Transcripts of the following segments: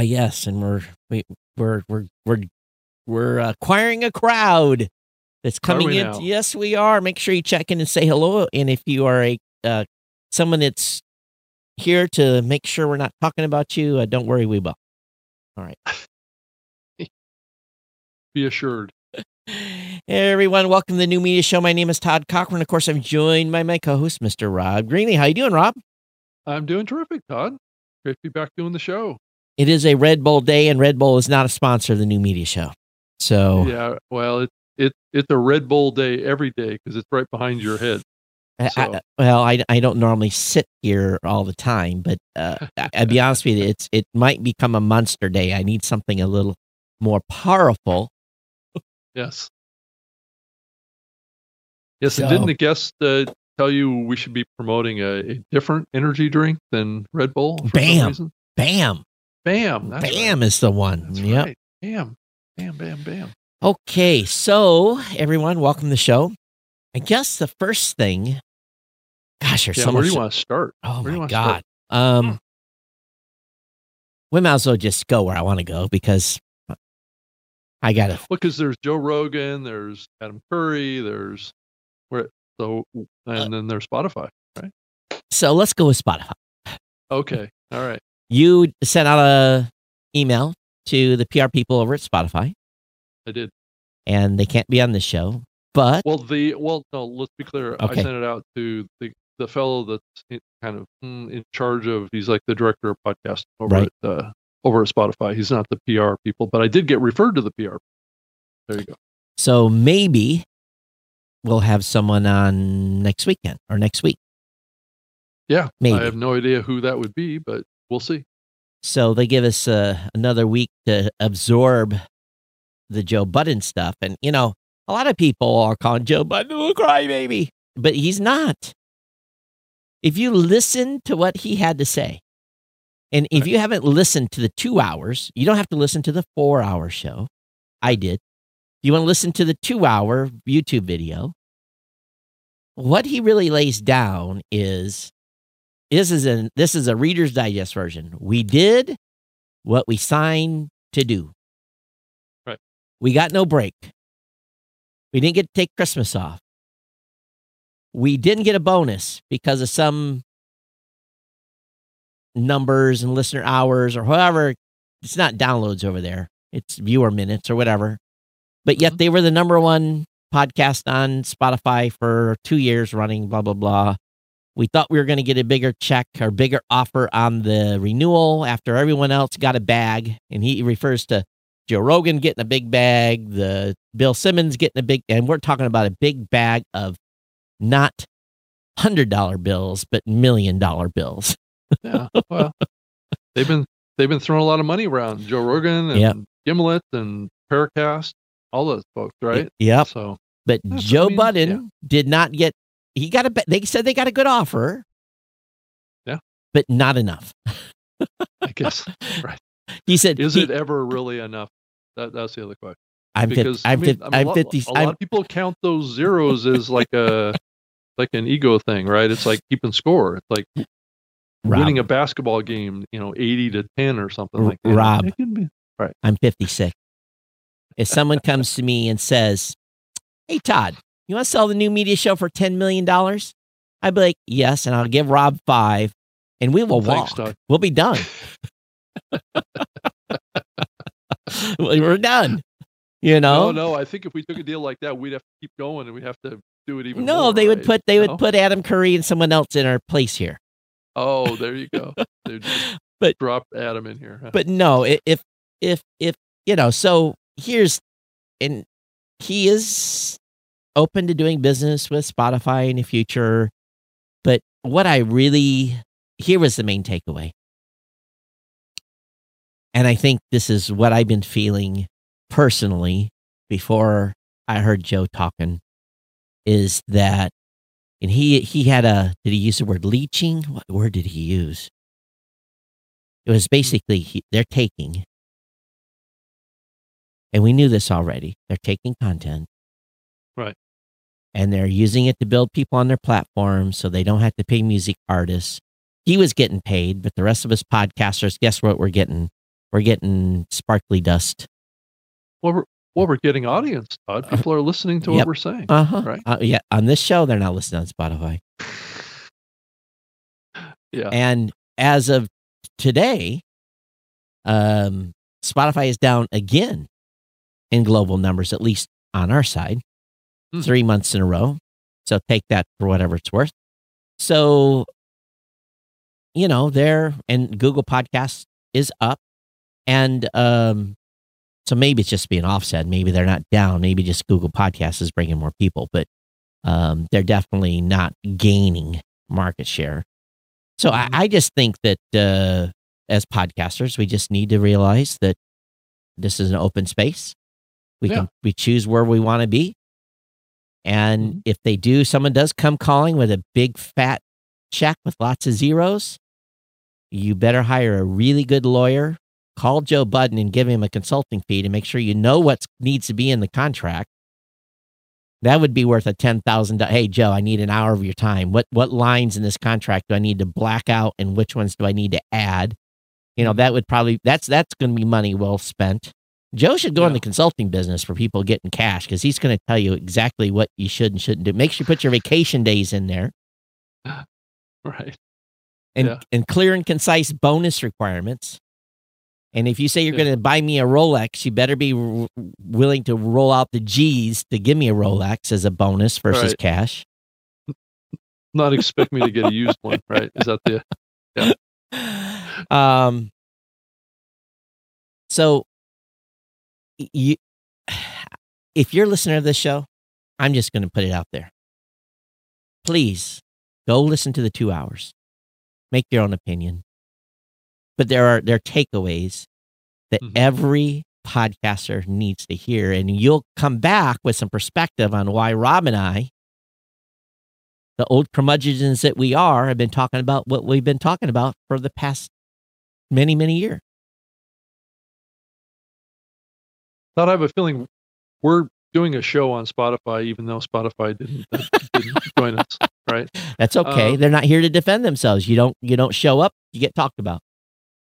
Ah, yes, and we're we, we're we're we're we're acquiring a crowd that's coming in. now? Yes, we are. Make sure you check in and say hello. And if you are a uh, someone that's here to make sure we're not talking about you, uh, don't worry, we will. All right. Be assured. Hey everyone, welcome to the new media show. My name is Todd Cochrane. Of course, I'm joined by my co-host, Mr. Rob Greenlee. How you doing, Rob? I'm doing terrific, Todd. Great to be back doing the show. It is a Red Bull day, and Red Bull is not a sponsor of the new media show. So Yeah, well, it, it it's a Red Bull day every day because it's right behind your head. So- I, well, I, I don't normally sit here all the time, but uh, I, I'll be honest with you, it's it might become a monster day. I need something a little more powerful. Yes. Yes, and didn't the guest uh, tell you we should be promoting a, a different energy drink than Red Bull? For Bam. Bam, Bam. Bam Right. is the one. That's yep. right. Bam. Bam. Bam. Bam. Okay, so everyone, welcome to the show. I guess the first thing, gosh, there's Yeah, so where much. do you want to start? oh where my god. Um, we might as well just go where I want to go because I got to Well, because there's Joe Rogan, there's Adam Curry, there's where so, Uh, and then there's Spotify. Right? So let's go with Spotify. Okay. All right. You sent out a email to the PR people over at Spotify, I did. and they can't be on this show. But Well, the well, no. Let's be clear. Okay. I sent it out to the the fellow that's in, kind of mm, in charge of. He's like the director of podcast over Right. at uh, over at Spotify. He's not the PR people, but I did get referred to the PR. There you go. so maybe we'll have someone on next weekend or next week. Yeah, Maybe. I have no idea who that would be, but we'll see. So they give us uh, another week to absorb the Joe Budden stuff. And, you know, a lot of people are calling Joe Budden a crybaby, but he's not. If you listen to what he had to say, and if you haven't listened to the two hours, you don't have to listen to the four hour show. I did. You want to listen to the two hour YouTube video? What he really lays down is this is an this is a Reader's Digest version. We did what we signed to do. Right. We got no break. We didn't get to take Christmas off. We didn't get a bonus because of some numbers and listener hours or whatever. It's not downloads over there. It's viewer minutes or whatever. But yet Mhm. they were the number one podcast on Spotify for two years running, blah, blah, blah. We thought we were going to get a bigger check or bigger offer on the renewal after everyone else got a bag. And he refers to Joe Rogan getting a big bag, the Bill Simmons getting a big, and we're talking about a big bag of not hundred dollar bills, but million dollar bills. Yeah. Well, they've been they've been throwing a lot of money around. Joe Rogan and Yep. Gimlet and Parcast, all those folks, right? Yep. So But Yeah, so, I Joe mean, Budden yeah. did not get. He got a. They said they got a good offer. Yeah. but not enough. I guess right. He said, Is he- it ever really enough? That that's the other question. I'm because I'm, 50, I mean, I'm a lot, fifty. A lot I'm, of people count those zeros as like a like an ego thing, right? It's like keeping score. It's like Rob, winning a basketball game, you know, eighty to ten or something like that. Rob. Be- I'm 56. If someone comes to me and says, "Hey Todd, you want to sell the new media show for ten million dollars?" I'd be like, "Yes," and I'll give Rob five, and we will Thanks, walk. We'll be done. We're done. You know? No, no. I think if we took a deal like that, we'd have to keep going and we'd have to do it even. No, more, they would right? put they would put Adam Curry and someone else in our place here. Oh, there you go. But- drop Adam in here. huh? But no, if if if you know, so here's and he is open to doing business with Spotify in the future. But what I really here was the main takeaway. And I think this is what I've been feeling personally before I heard Joe talking is that and he he had a did he use the word leeching? What word did he use? It was mm-hmm. basically he, they're taking, and we knew this already. They're taking content. And they're using it to build people on their platform, so they don't have to pay music artists. He was getting paid, but the rest of us podcasters, guess what? We're getting we're getting sparkly dust. Well, we're, well, we're getting audience, Todd. People are listening to Yep. what we're saying. Uh-huh. Right. Uh, yeah, on this show, they're not listening on Spotify. Yeah. And as of today, um, Spotify is down again in global numbers, at least on our side, Hmm. three months in a row. So take that for whatever it's worth. So, you know, there and Google Podcast is up. And um, so maybe it's just being offset. Maybe they're not down. Maybe just Google Podcast is bringing more people, but um, they're definitely not gaining market share. So I, Mhm. I just think that uh, as podcasters, we just need to realize that this is an open space. We Yeah. can we choose where we want to be, and Mhm. if they do, someone does come calling with a big fat check with lots of zeros, you better hire a really good lawyer. Call Joe Budden and give him a consulting fee to make sure you know what needs to be in the contract. That would be worth a ten thousand. Hey Joe, I need an hour of your time. What what lines in this contract do I need to black out, and which ones do I need to add? You know that would probably that's that's going to be money well spent. Joe should go in the consulting business for people getting cash because he's going to tell you exactly what you should and shouldn't do. Make sure you put your vacation days in there Right. and Yeah. and clear and concise bonus requirements. And if you say you're Yeah. going to buy me a Rolex, you better be w- willing to roll out the G's to give me a Rolex as a bonus versus Right. cash. Not expect me to get a used one, right? Is that the yeah? Um. So, you, if you're a listener of this show, I'm just going to put it out there. Please go listen to the two hours. Make your own opinion. But there are there are takeaways that Mhm. every podcaster needs to hear, and you'll come back with some perspective on why Rob and I, the old curmudgeons that we are, have been talking about what we've been talking about for the past many many years. Thought I have a feeling we're doing a show on Spotify, even though Spotify didn't, uh, didn't join us, right? That's okay. Um, They're not here to defend themselves. You don't you don't show up, you get talked about.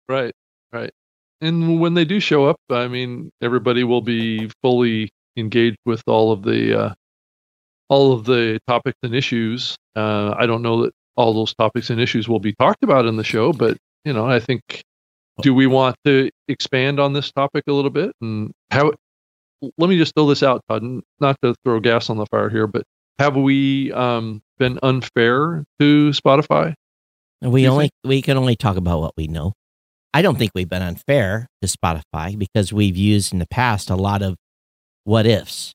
Right, right. And when they do show up, I mean, everybody will be fully engaged with all of the uh, all of the topics and issues. Uh, I don't know that all those topics and issues will be talked about in the show, but you know, I think. Do we want to expand on this topic a little bit and how? Let me just throw this out, Todd. Not to throw gas on the fire here, but have we um, been unfair to Spotify? We only we can only talk about what we know. I don't think we've been unfair to Spotify because we've used in the past a lot of what ifs.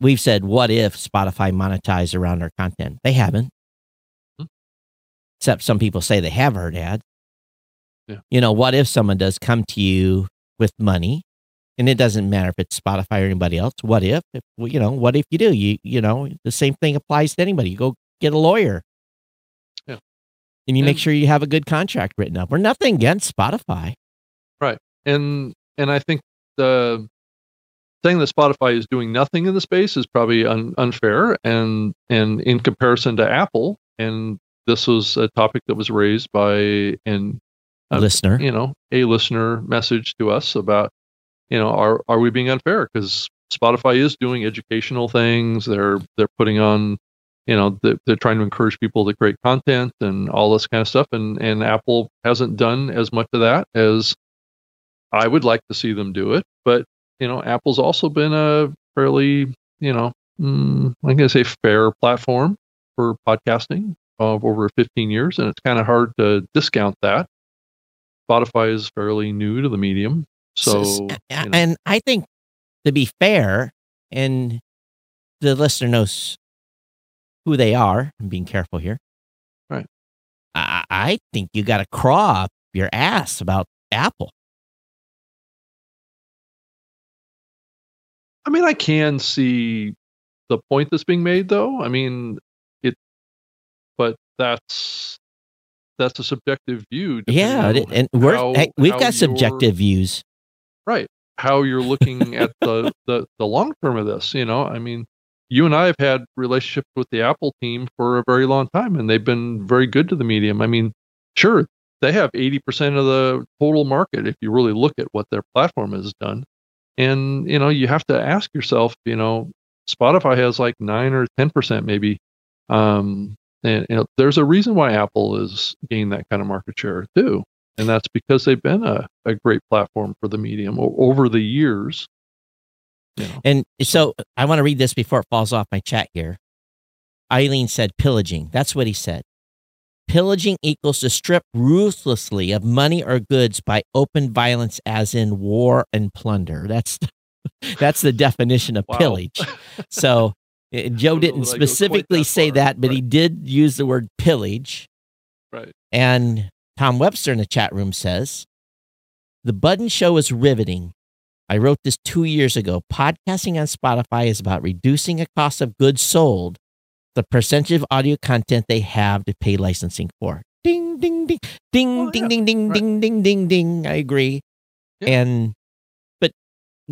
We've said what if Spotify monetized around our content. They haven't. Hmm. Except some people say they have heard ads. Yeah. You know, what if someone does come to you with money and it doesn't matter if it's Spotify or anybody else. What if, if you know, what if you do? You you know, the same thing applies to anybody. You go get a lawyer. Yeah. And you make sure you have a good contract written up. We're nothing against Spotify. Right. And and I think the saying that Spotify is doing nothing in the space is probably un, unfair, and and in comparison to Apple, and this was a topic that was raised by an Uh, listener. you know a listener message to us about you know are are we being unfair? Because Spotify is doing educational things. They're they're putting on you know they're, they're trying to encourage people to create content and all this kind of stuff. And and Apple hasn't done as much of that as I would like to see them do it. But you know Apple's also been a fairly you know mm, I'm going to say fair platform for podcasting of over 15 years. And it's kind of hard to discount that Spotify is fairly new to the medium. So, S- you know, and I think to be fair, and the listener knows who they are. I'm being careful here. Right. I, I think you got to craw up your ass about Apple. I mean, I can see the point that's being made, though. I mean, it, but that's that's a subjective view. Yeah, and we're how- hey, we've got subjective views. right how you're looking at the, the the long term of this. You know, I mean, you and I have had relationships with the Apple team for a very long time, and they've been very good to the medium. I mean, sure, they have 80% of the total market if you really look at what their platform has done. And, you know, you have to ask yourself, you know, Spotify has like 9 or 10% maybe. Um, and you know, there's a reason why Apple is gaining that kind of market share too. And that's because they've been a, a great platform for the medium o- over the years. You know. And so I want to read this before it falls off my chat here. Eileen said pillaging. That's what he said. Pillaging equals to strip ruthlessly of money or goods by open violence, as in war and plunder. That's that's the definition of Wow. pillage. So Joe didn't that I go quite specifically that say far, that, but he did use the word pillage. Right. And Tom Webster in the chat room says, The Budden Show is riveting. I wrote this two years ago. Podcasting on Spotify is about reducing a cost of goods sold, the percentage of audio content they have to pay licensing for. Ding, ding, ding, ding, Oh, ding, yeah. ding, ding, Right. ding, ding, ding, ding. I agree. Yeah. And,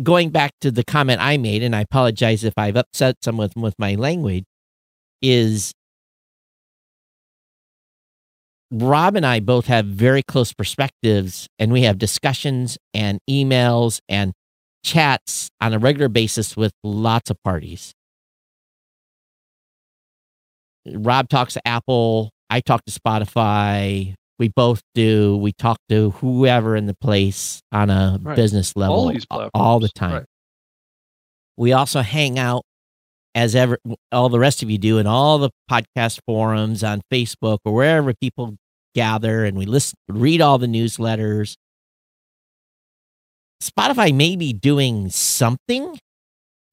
going back to the comment I made, and I apologize if I've upset someone with, my language, is Rob and I both have very close perspectives, and we have discussions and emails and chats on a regular basis with lots of parties. Rob talks to Apple. I talk to Spotify. We both do. We talk to whoever in the place on a Right. business level all these platforms. all the time. Right. We also hang out as ever all the rest of you do in all the podcast forums on Facebook or wherever people gather and we listen read all the newsletters. Spotify may be doing something,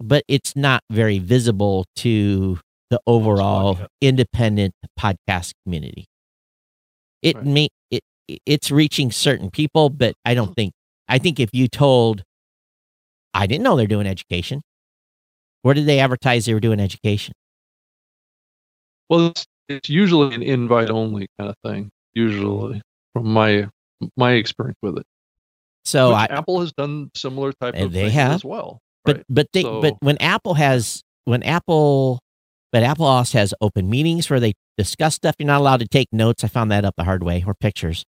but it's not very visible to the overall independent podcast community. It Right. may it it's reaching certain people, but I don't mm. think I think if you told I didn't know they're doing education. Where did they advertise they were doing education? Well, it's, it's usually an invite only kind of thing. Usually, from my my experience with it. So I Apple has done similar type of they have. as well. but right? but they So- but when Apple has when Apple but Apple also has open meetings where they discuss stuff. You're not allowed to take notes. I found that up the hard way or pictures.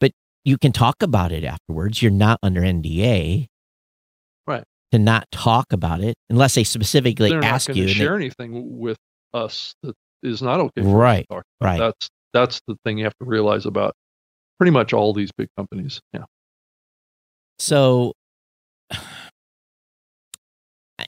But you can talk about it afterwards. You're not under NDA. Right. To not talk about it unless they specifically They're ask not you. and they- share anything with us that is not okay. for us to Right, right. That's that's the thing you have to realize about pretty much all these big companies. Yeah. So,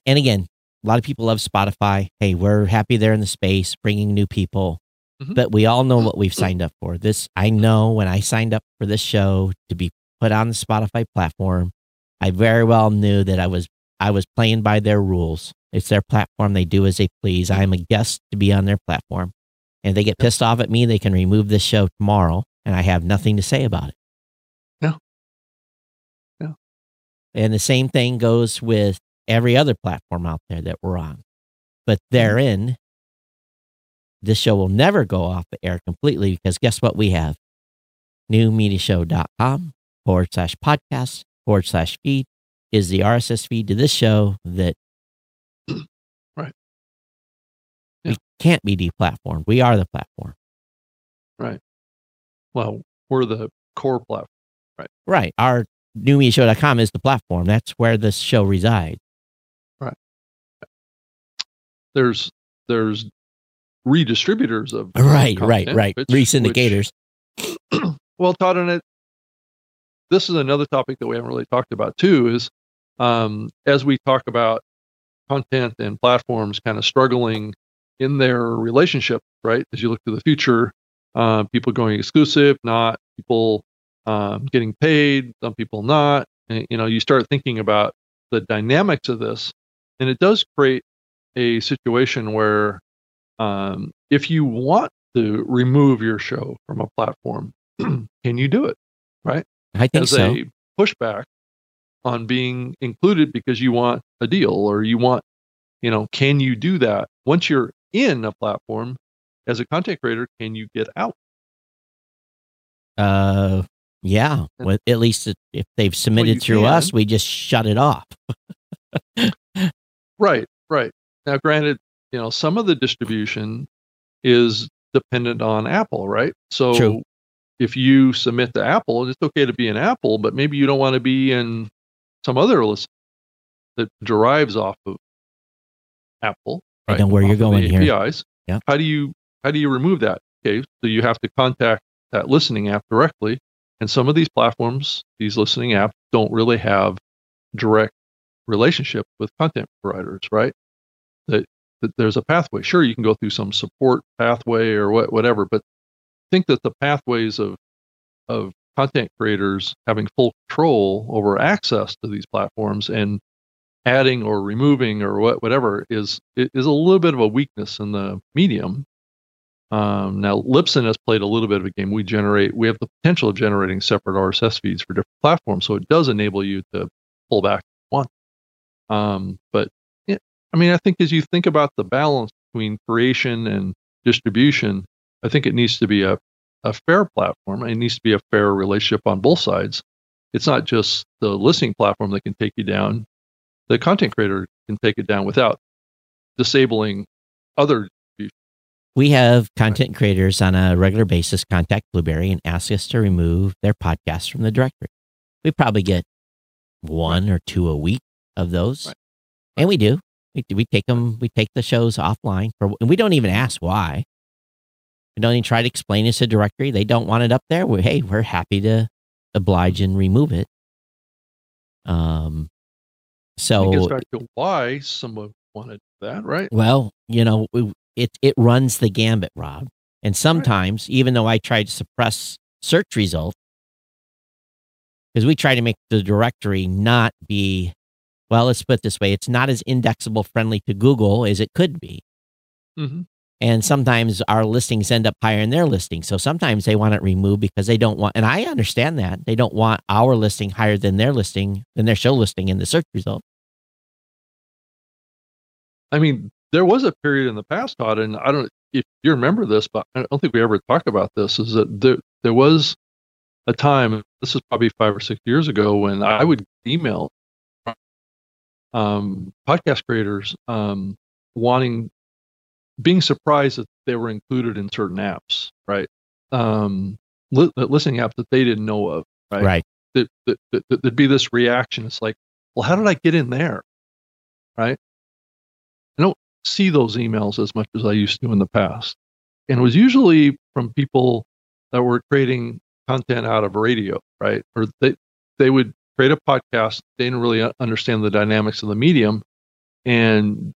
and again, a lot of people love Spotify. Hey, we're happy they're in the space, bringing new people. Mhm. But we all know what we've signed up for. This, I know when I signed up for this show to be put on the Spotify platform, I very well knew that I was I was playing by their rules. It's their platform; they do as they please. I am a guest to be on their platform, and if they get pissed off at me, they can remove this show tomorrow, and I have nothing to say about it. No. No. And the same thing goes with every other platform out there that we're on. But therein, this show will never go off the air completely because guess what we have? Newmediashow.com forward slash podcast forward slash feed is the RSS feed to this show that Right. we can't be deplatformed. We are the platform. Right. Well, we're the core platform. Right. Our newmediashow.com is the platform. That's where this show resides. Right. There's there's redistributors of Right, right, right. which- Resyndicators. which- well, Todd, and it. This is another topic that we haven't really talked about too. Is um, as we talk about content and platforms kind of struggling in their relationship, right? As you look to the future, uh, people going exclusive, not people um, getting paid, some people not. And, you know, you start thinking about the dynamics of this, and it does create a situation where um, if you want to remove your show from a platform, can you do it? Right? I think As so. a pushback on being included because you want a deal or you want, you know, can you do that? Once you're in a platform as a content creator, can you get out? Uh, yeah. Well, at least if they've submitted you through us, we just shut it off. Right, right. Now, granted, you know, some of the distribution is dependent on Apple, right? So True. if you submit to Apple, it's okay to be in Apple, but maybe you don't want to be in some other list that derives off of Apple. I know where off you're going here. APIs. Yeah. How do you how do you remove that? Okay, so you have to contact that listening app directly, and some of these platforms, these listening apps, don't really have direct relationship with content providers, right? That, that there's a pathway. Sure, you can go through some support pathway or what, whatever, but think that the pathways of of content creators having full control over access to these platforms and adding or removing or what, whatever is is a little bit of a weakness in the medium. Um, now, Libsyn has played a little bit of a game. We generate, we have the potential of generating separate RSS feeds for different platforms, so it does enable you to pull back one. Um, but I mean, I think as you think about the balance between creation and distribution, I think it needs to be a, a fair platform. It needs to be a fair relationship on both sides. It's not just the listening platform that can take you down. The content creator can take it down without disabling other. We have content creators on a regular basis contact Blubrry and ask us to remove their podcast from the directory. We probably get one or two a week of those, Right. and we do. We we take them. We take the shows offline for, and we don't even ask why. We don't even try to explain it's a directory. They don't want it up there. We, hey, we're happy to oblige and remove it. Um, it gets so back to why someone wanted that, right? well, you know, it it runs the gambit, Rob. And sometimes, even though I try to suppress search results, because we try to make the directory not be, well, let's put it this way: it's not as indexable friendly to Google as it could be. hmm And sometimes our listings end up higher in their listing. So sometimes they want it removed because they don't want, and I understand that they don't want our listing higher than their listing, than their show listing in the search result. I mean, there was a period in the past, Todd, and I don't if you remember this, but I don't think we ever talked about this. Is that there there was a time? This is probably five or six years ago when I would email um, podcast creators um, wanting, being surprised that they were included in certain apps, right? Um, li- listening apps that they didn't know of, right? Right. that, that, that, that there'd be this reaction. It's like, well, how did I get in there? Right? I don't see those emails as much as I used to in the past. And it was usually from people that were creating content out of radio, right? Or they, they would create a podcast. They didn't really understand the dynamics of the medium. And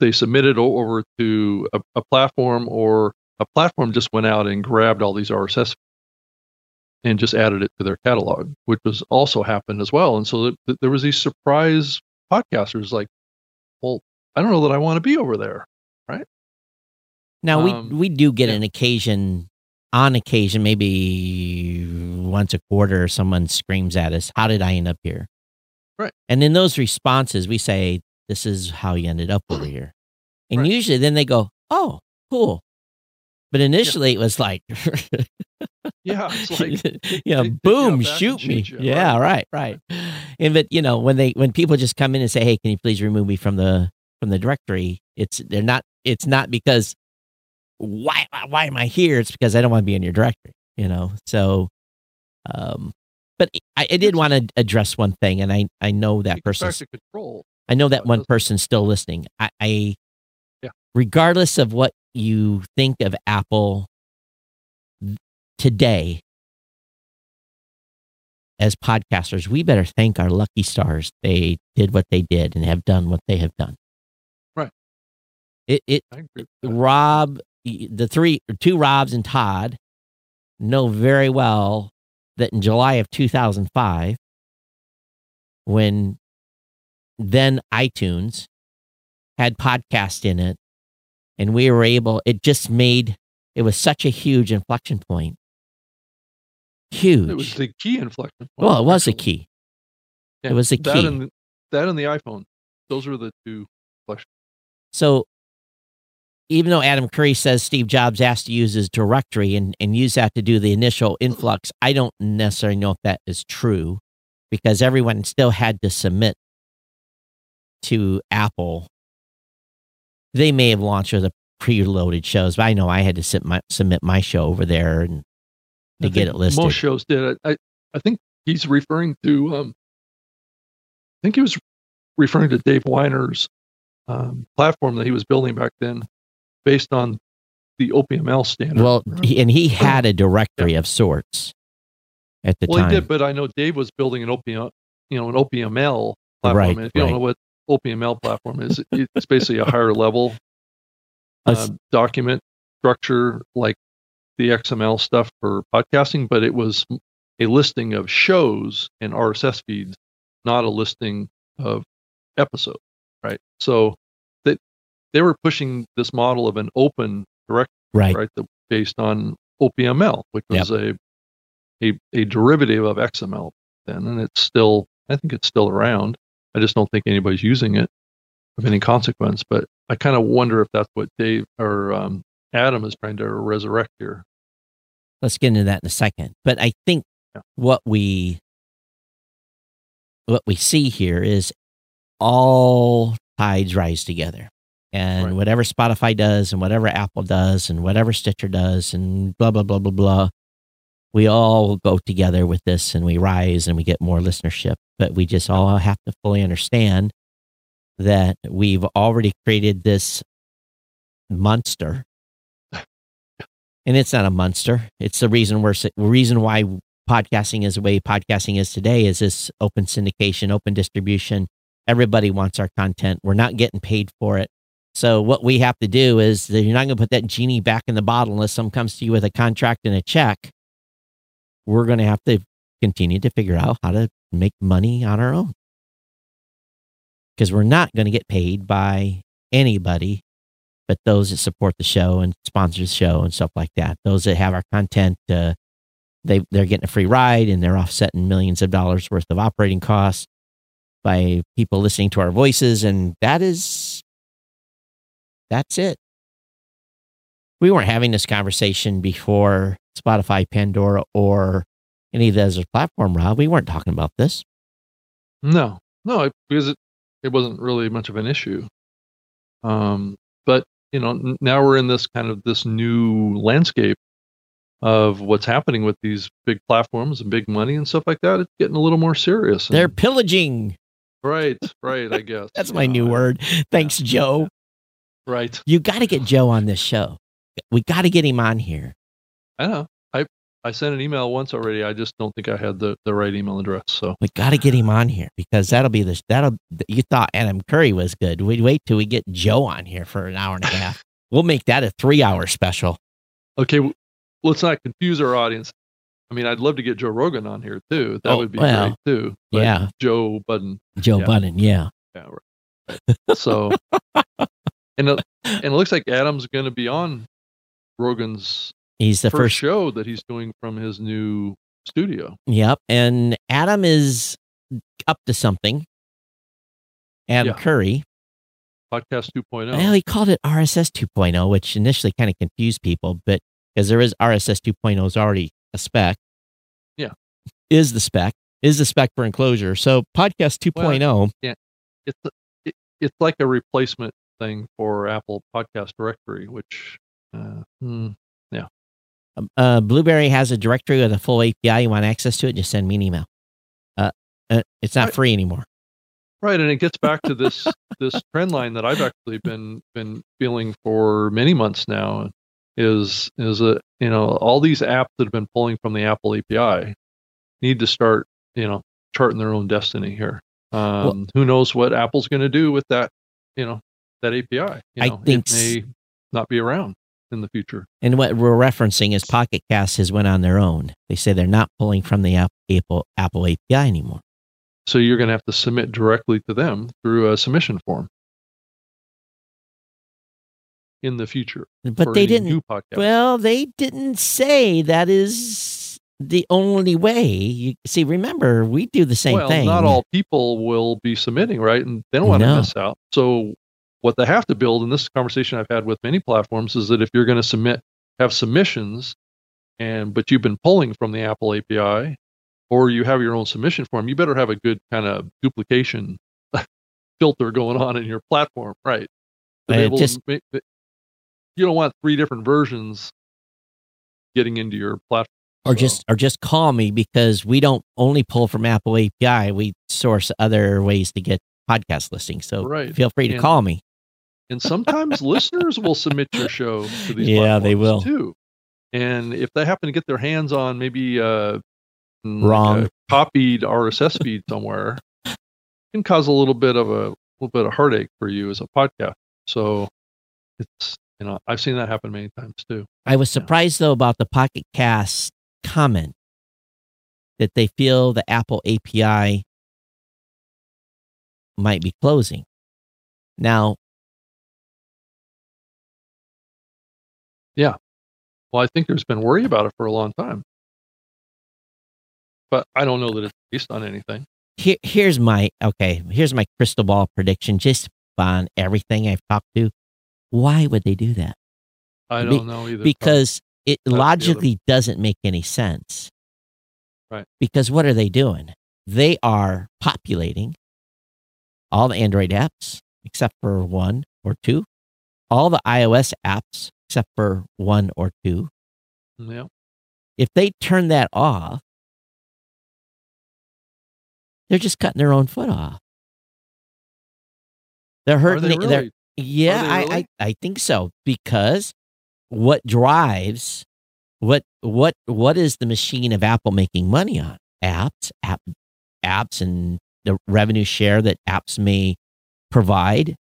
they submitted over to a, a platform or a platform just went out and grabbed all these RSS and just added it to their catalog, which was also happened as well. And so th- th- there was these surprise podcasters like, well, I don't know that I want to be over there. Right? Now we Um, we do get yeah. an occasion, on occasion, maybe once a quarter, someone screams at us, "How did I end up here?" Right. And in those responses, we say, "This is how you ended up over here," and Right. usually then they go, "Oh, cool." But initially, it was like, Yeah, it's like yeah, boom, shoot me. you, yeah, right, right. And but you know when they when people just come in and say, "Hey, can you please remove me from the from the directory?" It's they're not. It's not because why why am I here? It's because I don't want to be in your directory. You know. So, um, but I, I did want to address one thing, and I I know that it gets back person's to control. I know that one person's still listening. I, I Yeah. regardless of what you think of Apple today as podcasters, we better thank our lucky stars. They did what they did and have done what they have done. Right. It it I agree with that. Rob, the three, two Robs and Todd know very well that in July of 2005, when then iTunes had podcast in it, and we were able, it just made, it was such a huge inflection point. Huge. It was the key inflection. point, well, it was a key. Yeah, it was a that key. And, that and the iPhone. Those were the two. So even though Adam Curry says Steve Jobs asked to use his directory and, and use that to do the initial influx, I don't necessarily know if that is true because everyone still had to submit to Apple. They may have launched with a preloaded shows, but I know I had to submit my, submit my show over there and to get it listed. Most shows did. I, I think he's referring to. Um, I think he was referring to Dave Winer's um, platform that he was building back then, based on the OPML standard. well, he, and he had a directory of sorts at the well, time. he did, but I know Dave was building an OPM, you know, an OPML platform. Right, and if you right. don't know what OPML platform is, it's basically a higher level uh, document structure like the XML stuff for podcasting, but it was a listing of shows and RSS feeds, not a listing of episodes, right? So they were pushing this model of an open direct right. right? That based on OPML, which was a, a a derivative of XML then, and it's still I think it's still around. I just don't think anybody's using it of any consequence. But I kind of wonder if that's what Dave or um, Adam is trying to resurrect here. Let's get into that in a second. But I think Yeah. what we what we see here is all tides rise together. And Right. whatever Spotify does and whatever Apple does and whatever Stitcher does and blah blah blah blah blah we all go together with this and we rise and we get more listenership. But we just all have to fully understand that we've already created this monster. And it's not a monster. It's the reason we're the reason why podcasting is the way podcasting is today is this open syndication, open distribution. Everybody wants our content. We're not getting paid for it. So what we have to do is you're not going to put that genie back in the bottle unless someone comes to you with a contract and a check. We're going to have to continue to figure out how to make money on our own. Because we're not going to get paid by anybody but those that support the show and sponsor the show and stuff like that. Those that have our content, uh, they they're getting a free ride and they're offsetting millions of dollars worth of operating costs by people listening to our voices, and that is that's it. We weren't having this conversation before Spotify, Pandora, or any of the other platform, Rob. We weren't talking about this. No, no, it, because it it wasn't really much of an issue. Um, but you know, n- now we're in this kind of this new landscape of what's happening with these big platforms and big money and stuff like that. It's getting a little more serious. and- They're pillaging. right, right. I guess That's my new word. Thanks. Joe. Right, You got to get Joe on this show. We got to get him on here. I know. I I sent an email once already. I just don't think I had the the right email address. So We got to get him on here because that'll be the that'll. You thought Adam Curry was good. We'd wait till we get Joe on here for an hour and a half. we'll make that a three-hour special. okay, w- let's not confuse our audience. I mean, I'd love to get Joe Rogan on here too. That Oh, would be well, great too. But yeah. Joe Budden. Joe Yeah. Budden, yeah. Yeah, right. So, and it, and it looks like Adam's going to be on Rogan's He's the first, first. show that he's doing from his new studio. Yep, and Adam is up to something. Adam Yeah. Curry. Podcast 2.0. Well, he called it RSS 2.0, which initially kind of confused people, but because there is RSS 2.0 is already a spec. Yeah. Is the spec, is the spec for enclosure. So podcast oh, 2.0, it's it, it's like a replacement thing for Apple Podcast Directory, which uh, hmm, uh, Blubrry has a directory with a full API. You want access to it? Just send me an email. Uh, uh, it's not Right. free anymore. right, and it gets back to this this trend line that I've actually been been feeling for many months now. Is is a you know all these apps that have been pulling from the Apple API need to start you know charting their own destiny here. Um, who knows what Apple's going to do with that you know that API? You I know, think it may not be around in the future. And what we're referencing is Pocket Cast has went on their own. They say they're not pulling from the Apple Apple API anymore. So you're going to have to submit directly to them through a submission form in the future. But they didn't. Well, they didn't say that is the only way. You see, remember, we do the same well, thing. not all people will be submitting, right? And they don't want No. to miss out. So what they have to build, and this conversation I've had with many platforms, is that if you're going to submit, have submissions, and but you've been pulling from the Apple API, or you have your own submission form, you better have a good kind of duplication filter going on in your platform, right? To be able to just- make you don't want three different versions getting into your platform. or So, just or just call me because we don't only pull from Apple API. We source other ways to get podcast listings. So Right. feel free to And- call me. And sometimes listeners will submit your show to these Yeah, they will. too. And if they happen to get their hands on maybe uh, mm, like Wrong. a copied RSS feed somewhere, it can cause a little bit of a little bit of heartache for you as a podcast. So it's you know I've seen that happen many times too. I was surprised though about the Pocket Cast comment that they feel the Apple API might be closing. Now, Well, I think there's been worry about it for a long time, but I don't know that it's based on anything. here, here's my okay. Here's my crystal ball prediction. Just on everything I've talked to, why would they do that? I don't know either. because it other- logically doesn't make any sense. Right. Because what are they doing? They are populating all the Android apps except for one or two, all the iOS apps except for one or two. yeah, If they turn that off, they're just cutting their own foot off. They're hurting. they the- they're- really? yeah, they I. I I think so because what drives what what what is the machine of Apple making money on? Apps, app apps and the revenue share that apps may provide.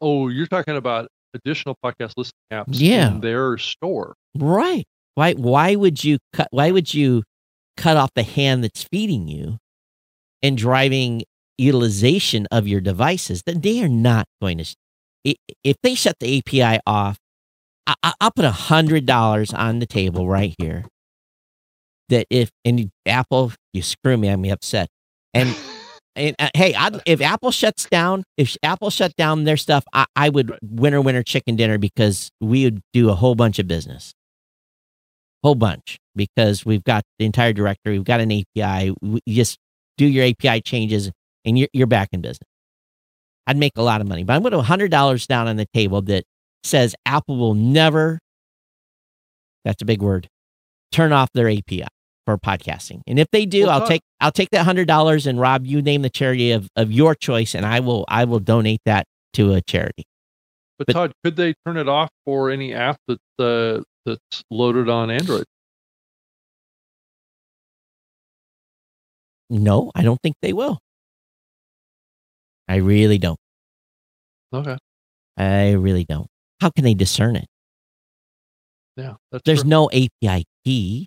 Oh, you're talking about additional podcast listening apps Yeah. in their store. Right. Why why would you cut why would you cut off the hand that's feeding you and driving utilization of your devices? Then they are not going to if they shut the API off, I, I- I'll put a hundred dollars on the table right here. That if and Apple, you screw me, I'm upset. And and uh, hey, I'd, if Apple shuts down, if Apple shut down their stuff, I, I would Right. winner winner chicken dinner because we would do a whole bunch of business, whole bunch because we've got the entire directory, we've got an API. We, just do your API changes, and you're you're back in business. I'd make a lot of money, but I'm going to hundred dollars down on the table that says Apple will never. That's a big word. Turn off their API for podcasting, and if they do, Well, I'll Todd- take I'll take that hundred dollars and Rob, you name the charity of, of your choice, and I will I will donate that to a charity. But, But- Todd, could they turn it off for any app that uh, that's loaded on Android? No, I don't think they will. I really don't. Okay, I really don't. How can they discern it? yeah, There's true. no API key.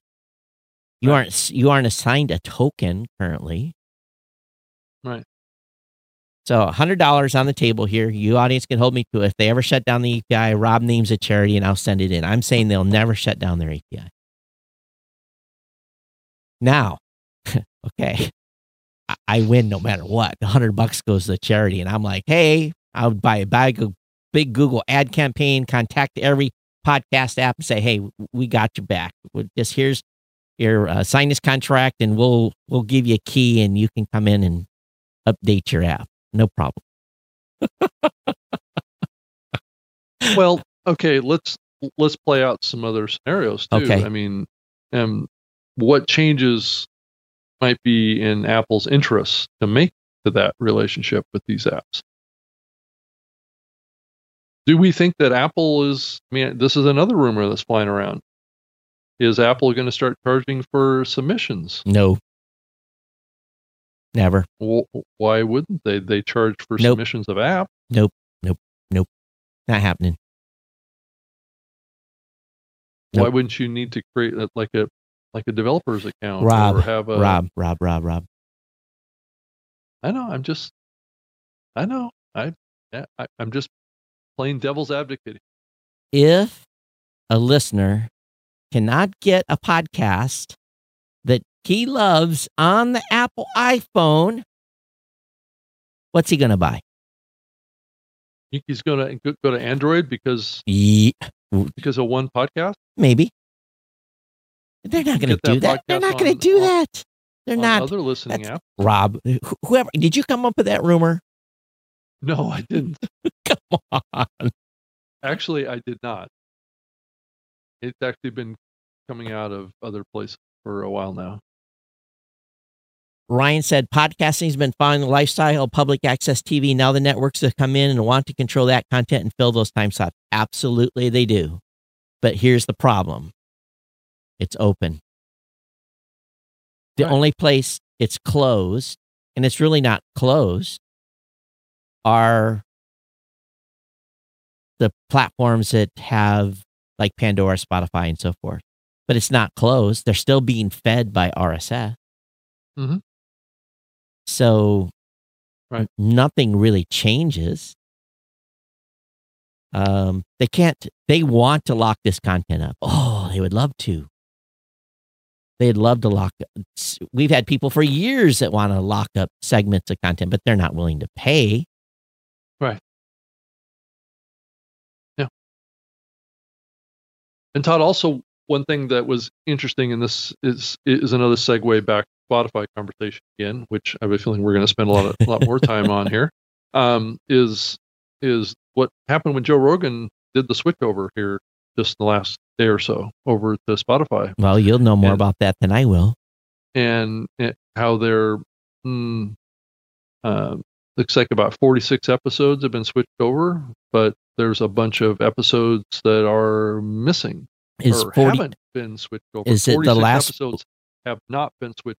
You Right. aren't you aren't assigned a token currently. Right. So hundred dollars on the table here. You audience can hold me to it. If they ever shut down the API, Rob names a charity and I'll send it in. I'm saying they'll never shut down their API. Now, okay, I, I win no matter what. The hundred bucks goes to the charity, and I'm like, hey, I'll buy a bag of big Google ad campaign, contact every podcast app and say, hey, we got your back. We'll Just here's your uh, sign this contract, and we'll we'll give you a key, and you can come in and update your app. No problem. well, okay, let's let's play out some other scenarios too. Okay. I mean, um, what changes might be in Apple's interest to make to that relationship with these apps? Do we think that Apple is? I mean, this is another rumor that's flying around. Is Apple going to start charging for submissions? No. Never. Wh- Why wouldn't they? They charge for Nope. submissions of app. Nope. Nope. Nope. Not happening. Why wouldn't you need to create a, like a like a developer's account Rob, or have a Rob, Rob, Rob, Rob. I know. I'm just. I know. I. I I'm just playing devil's advocate. If a listener cannot get a podcast that he loves on the Apple iPhone, what's he going to buy? Think he's gonna go go to Android because Ye- because of one podcast? maybe. They're not going to do that. They're not going to do on- that. They're not. other listening apps. Rob, wh- whoever, did you come up with that rumor? No, I didn't. Come on. Actually, I did not. It's actually been coming out of other places. for a while now. Ryan said podcasting's been following the lifestyle of public access TV. Now the networks have come in and want to control that content and fill those time slots. Absolutely, they do. But here's the problem it's open. The Right. only place it's closed, and it's really not closed, are the platforms that have like Pandora, Spotify, and so forth. But it's not closed. They're still being fed by RSS. Mhm. So Right. nothing really changes. Um, they can't, they want to lock this content up. Oh, they would love to. They'd love to lock We've had people for years that want to lock up segments of content, but they're not willing to pay. And Todd, also one thing that was interesting in this is is another segue back to Spotify conversation again, which I have a feeling we're going to spend a lot of, a lot more time on here. Um, is is what happened when Joe Rogan did the switch over here just the last day or so over to Spotify, Well, you'll know more And- about that than I will. and it, how they're mm, uh, looks like about 46 episodes have been switched over, but there's a bunch of episodes that are missing Is or 40, haven't been switched over. Is it the last- episodes have not been switched?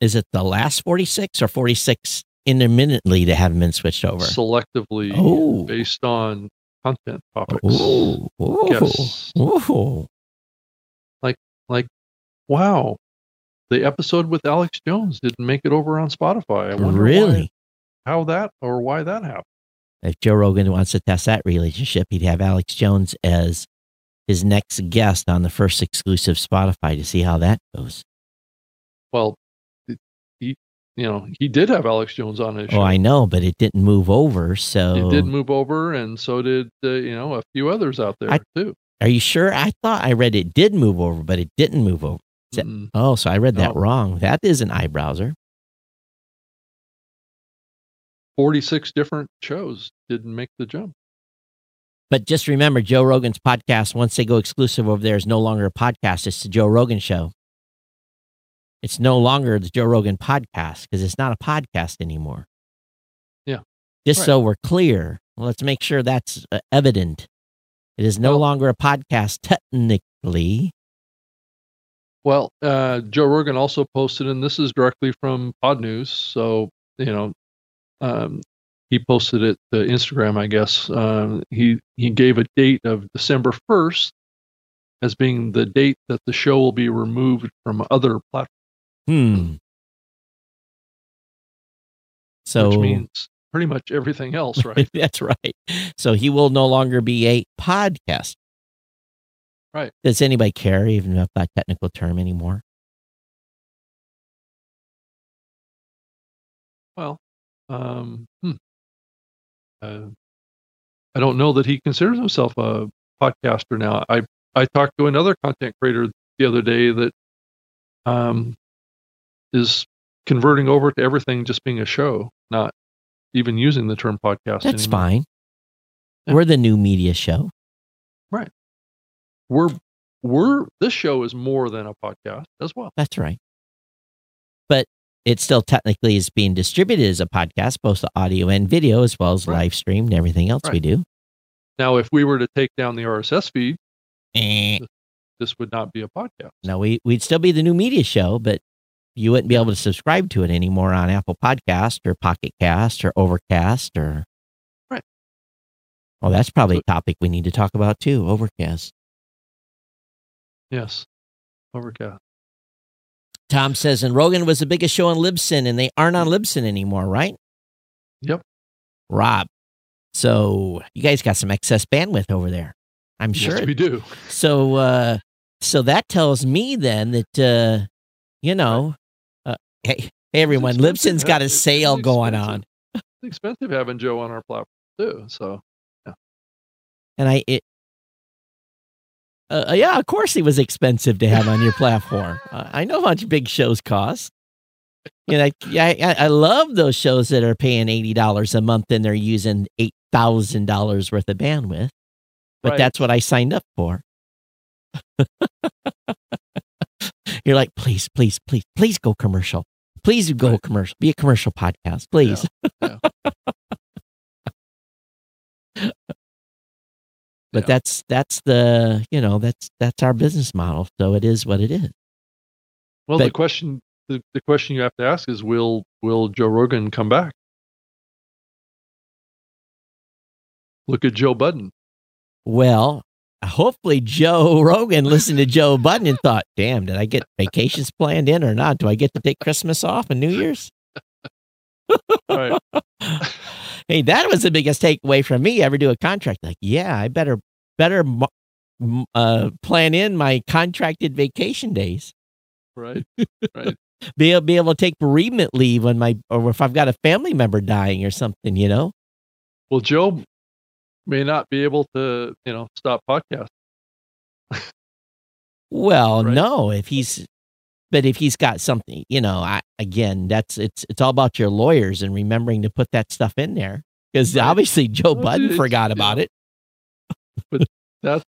is it the last 46 or 46 intermittently that haven't been switched over? selectively Oh. based on content topics. Yes. ooh. Wow. The episode with Alex Jones didn't make it over on Spotify. I wonder why- Really? how that or why that happened if Joe Rogan wants to test that relationship, he'd have Alex Jones as his next guest on the first exclusive Spotify to see how that goes. Well, he, you know, he did have Alex Jones on his. Oh, show. I know, but it didn't move over. So it did move over, and so did uh, you know a few others out there I, too. Are you sure? I thought I read it did move over, but it didn't move over. Mm-hmm. Oh, so I read that wrong. That is an eye browser. 46 different shows didn't make the jump. But just remember, Joe Rogan's podcast, once they go exclusive over there, is no longer a podcast. It's the Joe Rogan show. It's no longer the Joe Rogan podcast because it's not a podcast anymore. Yeah. Just right. so we're clear, let's make sure that's uh, evident. It is no well, longer a podcast technically. Well, uh, Joe Rogan also posted, and this is directly from Podnews. So, you know, um, he posted it to Instagram, I guess. Um, he, he gave a date of December 1st as being the date that the show will be removed from other platforms, Hmm. So which means pretty much everything else, right? That's right. So he will no longer be a podcast. Right. Does anybody care even about that technical term anymore? Um, hmm. uh, I don't know that he considers himself a podcaster now. I I talked to another content creator the other day that um, is converting over to everything just being a show, not even using the term podcast. That's anymore. fine. Yeah. We're the new media show. Right? We're we're this show is more than a podcast as well. That's right. But it still technically is being distributed as a podcast, both the audio and video, as well as Right. live streamed and everything else we do. Now, if we were to take down the RSS feed, Eh. this would not be a podcast. No, we, we'd still be the new media show, but you wouldn't be able to subscribe to it anymore on Apple Podcast or Pocket Cast or Overcast or. Right. Well, that's probably So- a topic we need to talk about too. Overcast. Yes, Overcast. Tom says, and Rogan was the biggest show on Libsyn, and they aren't on Libsyn anymore, right? Yep. Rob. So you guys got some excess bandwidth over there. I'm sure. Yes, we do. So, uh, so that tells me then that, uh, you know, uh, hey, hey everyone. Libsyn's got a sale going on, It's expensive having Joe on our platform too. So yeah. and I it. Uh, yeah, of course, it was expensive to have on your platform. Uh, I know how much big shows cost. You know, I, I I love those shows that are paying eighty dollars a month and they're using eight thousand dollars worth of bandwidth. But Right. that's what I signed up for. You're like, please, please, please, please go commercial. Please go Right. commercial. Be a commercial podcast, please. Yeah. But Yeah. that's that's the you know that's that's our business model. So it is what it is. Well, But- the question the, the question you have to ask is will will Joe Rogan come back? Look at Joe Budden. Well, hopefully Joe Rogan listened to Joe Budden and thought, "Damn, did I get vacations planned in or not? Do I get to take Christmas off and New Year's?" hey, that was the biggest takeaway from me. Ever do a contract? Like, yeah, I better better uh, plan in my contracted vacation days. Right. Right. Be able, be able to take bereavement leave when my or if I've got a family member dying or something. You know. Well, Joe may not be able to, you know, stop podcast. Well, Right. no, if he's but if he's got something, you know, I again, that's it's it's all about your lawyers and remembering to put that stuff in there because Right. obviously Joe Well, Budden forgot you about it. That's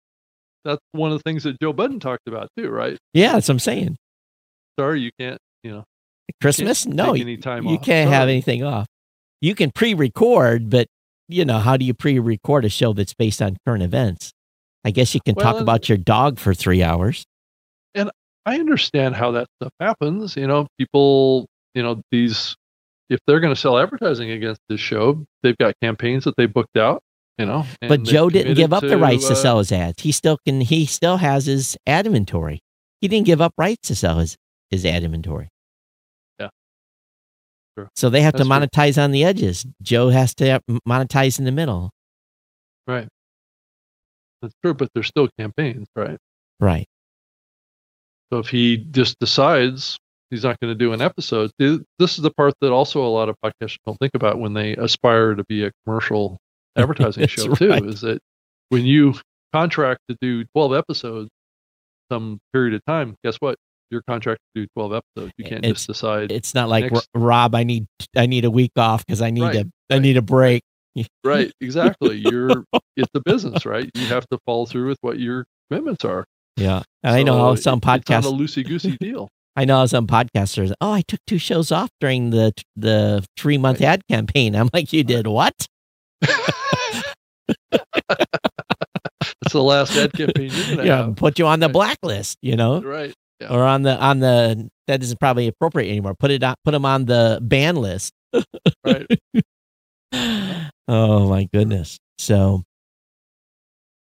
that's one of the things that Joe Budden talked about too, right? Yeah, that's what I'm saying. Sorry, you can't, you know, Christmas, can't no, you, any time you off. can't have anything off. You can pre-record, but you know, how do you pre-record a show that's based on current events? I guess you can Well, talk about your dog for three hours. I understand how that stuff happens. You know, people, you know, these, if they're going to sell advertising against this show, they've got campaigns that they booked out, you know. But Joe didn't give up committed the rights to uh, sell his ads. He still can. He still has his ad inventory. He didn't give up rights to sell his his ad inventory. Yeah. Sure. So they have to That's true. monetize on the edges. Joe has to monetize in the middle. Right. That's true, but they're still campaigns, right? Right. So if he just decides he's not going to do an episode, this is the part that also a lot of podcasters don't think about when they aspire to be a commercial advertising show too. Is that when you contract to do 12 episodes some period of time, guess what? Your contract to do 12 episodes. You can't It's- just decide. It's not like Next- Rob. I need I need a week off because I need Right, a I need a break. right. Exactly. You're, it's a business, right? You have to follow through with what your commitments are. Yeah. And I know how uh, some podcasts. a loosey goosey deal. I know how some podcasters. Oh, I took two shows off during the the three month Right. ad campaign. I'm like, you did what? It's the last ad campaign you're going to Yeah, have. put you on the blacklist. You know. Right. Yeah. or on the on the that isn't probably appropriate anymore. Put it on put them on the ban list. Right. oh my goodness. So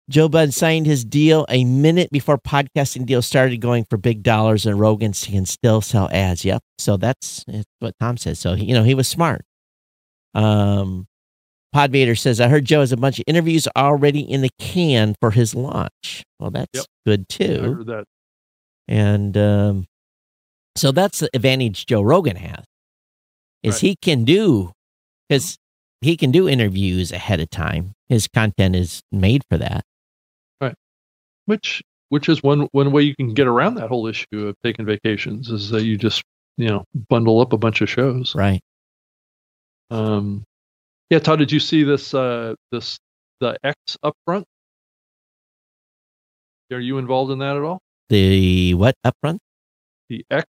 Joe Bud signed his deal a minute before podcasting deals started going for big dollars and Rogan can still sell ads. Yep. So that's, what Tom says. So he, you know, he was smart. Um Podvader says, I heard Joe has a bunch of interviews already in the can for his launch. Well, that's Yep. good I too. heard that. And um, so that's the advantage Joe Rogan has is Right. he can do because he can do interviews ahead of time. His content is made for that. Which which is one one way you can get around that whole issue of taking vacations is that you just you know bundle up a bunch of shows. Right. Um, yeah, Todd, did you see this uh, this the X upfront? Are you involved in that at all? The what upfront? The X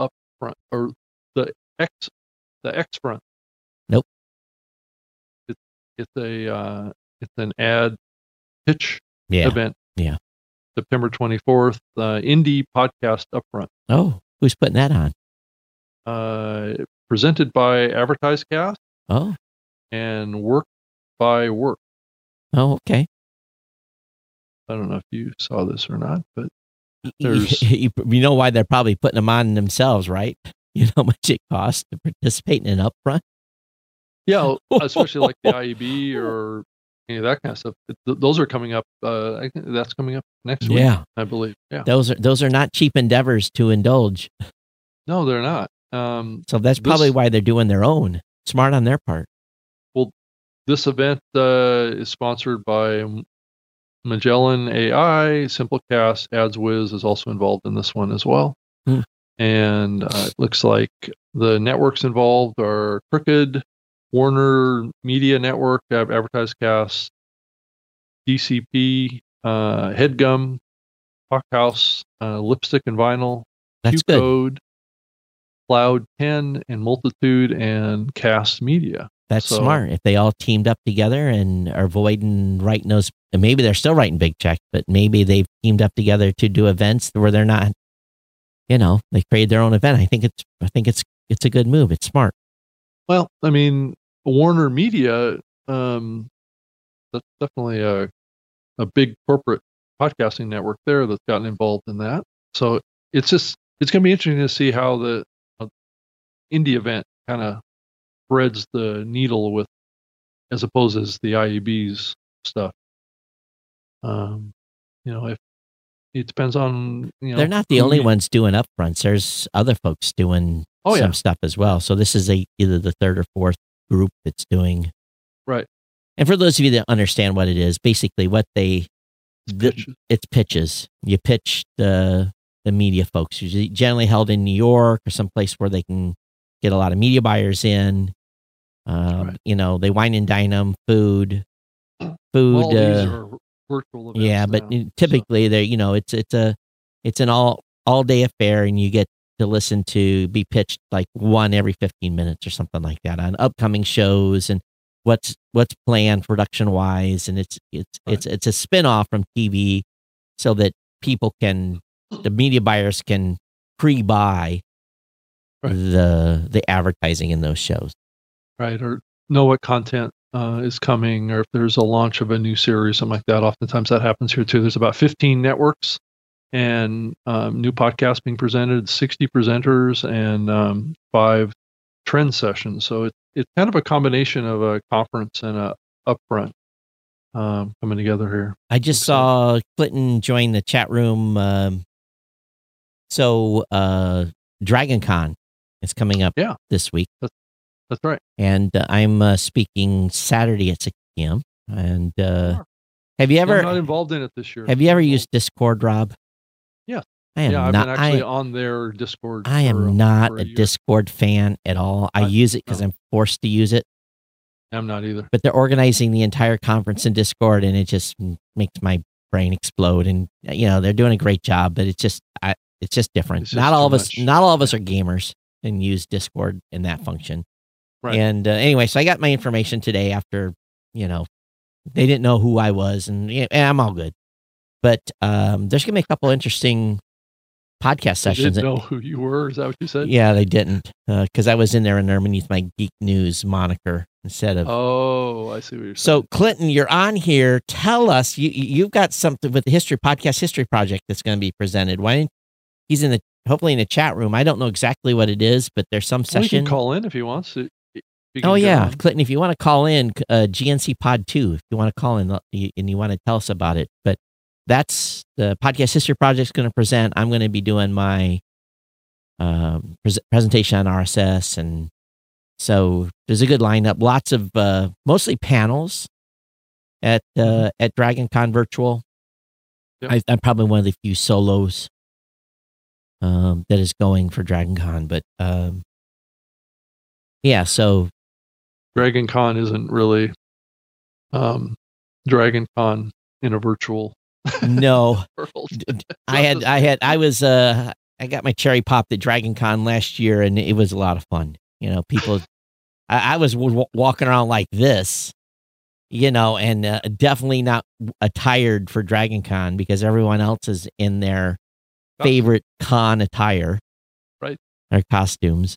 upfront or the X the X front? Nope. It's it's a uh, it's an ad pitch Yeah. event. Yeah. September 24th, uh, Indie Podcast Upfront, Oh, who's putting that on? uh, presented by AdvertiseCast Oh, and Work by Work. oh, okay. I don't know if you saw this or not, but There's- you, you know why they're probably putting them on themselves, right? You know how much it costs to participate in an upfront. yeah, especially like the IAB or any of that kind of stuff. Th- those are coming up. Uh, I think that's coming up next week, Yeah, I believe. Yeah, those are those are not cheap endeavors to indulge. no, they're not. Um, So that's probably why they're doing their own. Smart on their part. Well, this event uh, is sponsored by Magellan AI, Simplecast, AdsWiz is also involved in this one as well. Hmm. And uh, it looks like the networks involved are Crooked, Warner Media Network, Ad- AdvertiseCast, DCP, uh, Headgum, Talkhouse, uh, Lipstick and Vinyl, That's good. Code, Cloud 10, and Multitude, and Cast Media. That's So- smart. If they all teamed up together and are avoiding writing those, and maybe they're still writing big checks, but maybe they've teamed up together to do events where they're not, you know, they create their own event. I think it's, I think it's, it's a good move. It's smart. Well, I mean, Warner Media, um, that's definitely a a big corporate podcasting network there that's gotten involved in that. So it's just it's going to be interesting to see how the uh, indie event kind of threads the needle with, as opposed as the IAB's stuff. Um, you know, if it depends on you know they're not the only ones doing upfronts. There's other folks doing Oh, some yeah. stuff as well. So this is a either the third or fourth group that's doing. Right. And for those of you that understand what it is, basically what they the, pitches. it's pitches. You pitch the the media folks, usually generally held in New York or someplace where they can get a lot of media buyers in. Um, Right. You know, they wine and dine them, food, food. All uh, are virtual events. yeah, but now, so- typically they're you know it's it's a it's an all all day affair, and you get to listen to be pitched like one every fifteen minutes or something like that on upcoming shows and what's what's planned production wise, and it's it's Right. it's it's a spin off from TV, so that people can the media buyers can pre buy Right. the the advertising in those shows. right or know what content uh, is coming or if there's a launch of a new series something like that oftentimes that happens here too there's about 15 networks and um, new podcasts being presented 60 presenters and um, five trend sessions so it, it's kind of a combination of a conference and a upfront um, coming together here I just saw Clinton join the chat room. Um, so, uh, Dragon Con is coming up Yeah. this week, that's that's right and uh, I'm uh, speaking Saturday at 6 p.m. And uh, Sure. have you I'm not involved in it this year have you ever used Discord, Rob? Yeah. I am yeah i've not. been actually I, on their discord I am um, not for a year. Discord fan at all. I I- use it because no. I'm forced to use it. i'm not either but they're organizing the entire conference in Discord, and it just makes my brain explode. And uh, you know they're doing a great job, but it's just I, it's just different. It's just not all of us, much. not all of us are gamers and use Discord in that function. Right. And uh, anyway, so I got my information today after you know they didn't know who I was, and, and I'm all good. But um, there's gonna be a couple interesting podcast sessions. didn't know who you were is that what you said Yeah, they didn't because I was in there and underneath my Geek News moniker instead of Oh, I see what you're saying. so, Clinton, you're on here. Tell us you you- you've got something with the history podcast history project that's going to be presented. Why? He's in the hopefully in the chat room. I don't know exactly what it is, but there's some Well, he session. can call in if he wants to. if he can oh yeah, on. Clinton, if you want to call in, uh, GNC Pod Two, if you want to call in uh, and you want to tell us about it, but that's the podcast history project's going to present. I'm going to be doing my um, pres- presentation on RSS, and so there's a good lineup. Lots of uh, mostly panels at uh, at Dragon Con Virtual. Yep. I, I'm probably one of the few solos um, that is going for DragonCon, but um, yeah. So DragonCon isn't really um, Dragon Con in a virtual no, I had, I had, I was, uh, I got my cherry popped at Dragon Con last year, and it was a lot of fun. You know, people, I, I was w- walking around like this, you know, and uh, definitely not attired for Dragon Con because everyone else is in their favorite con attire, Right. Their costumes.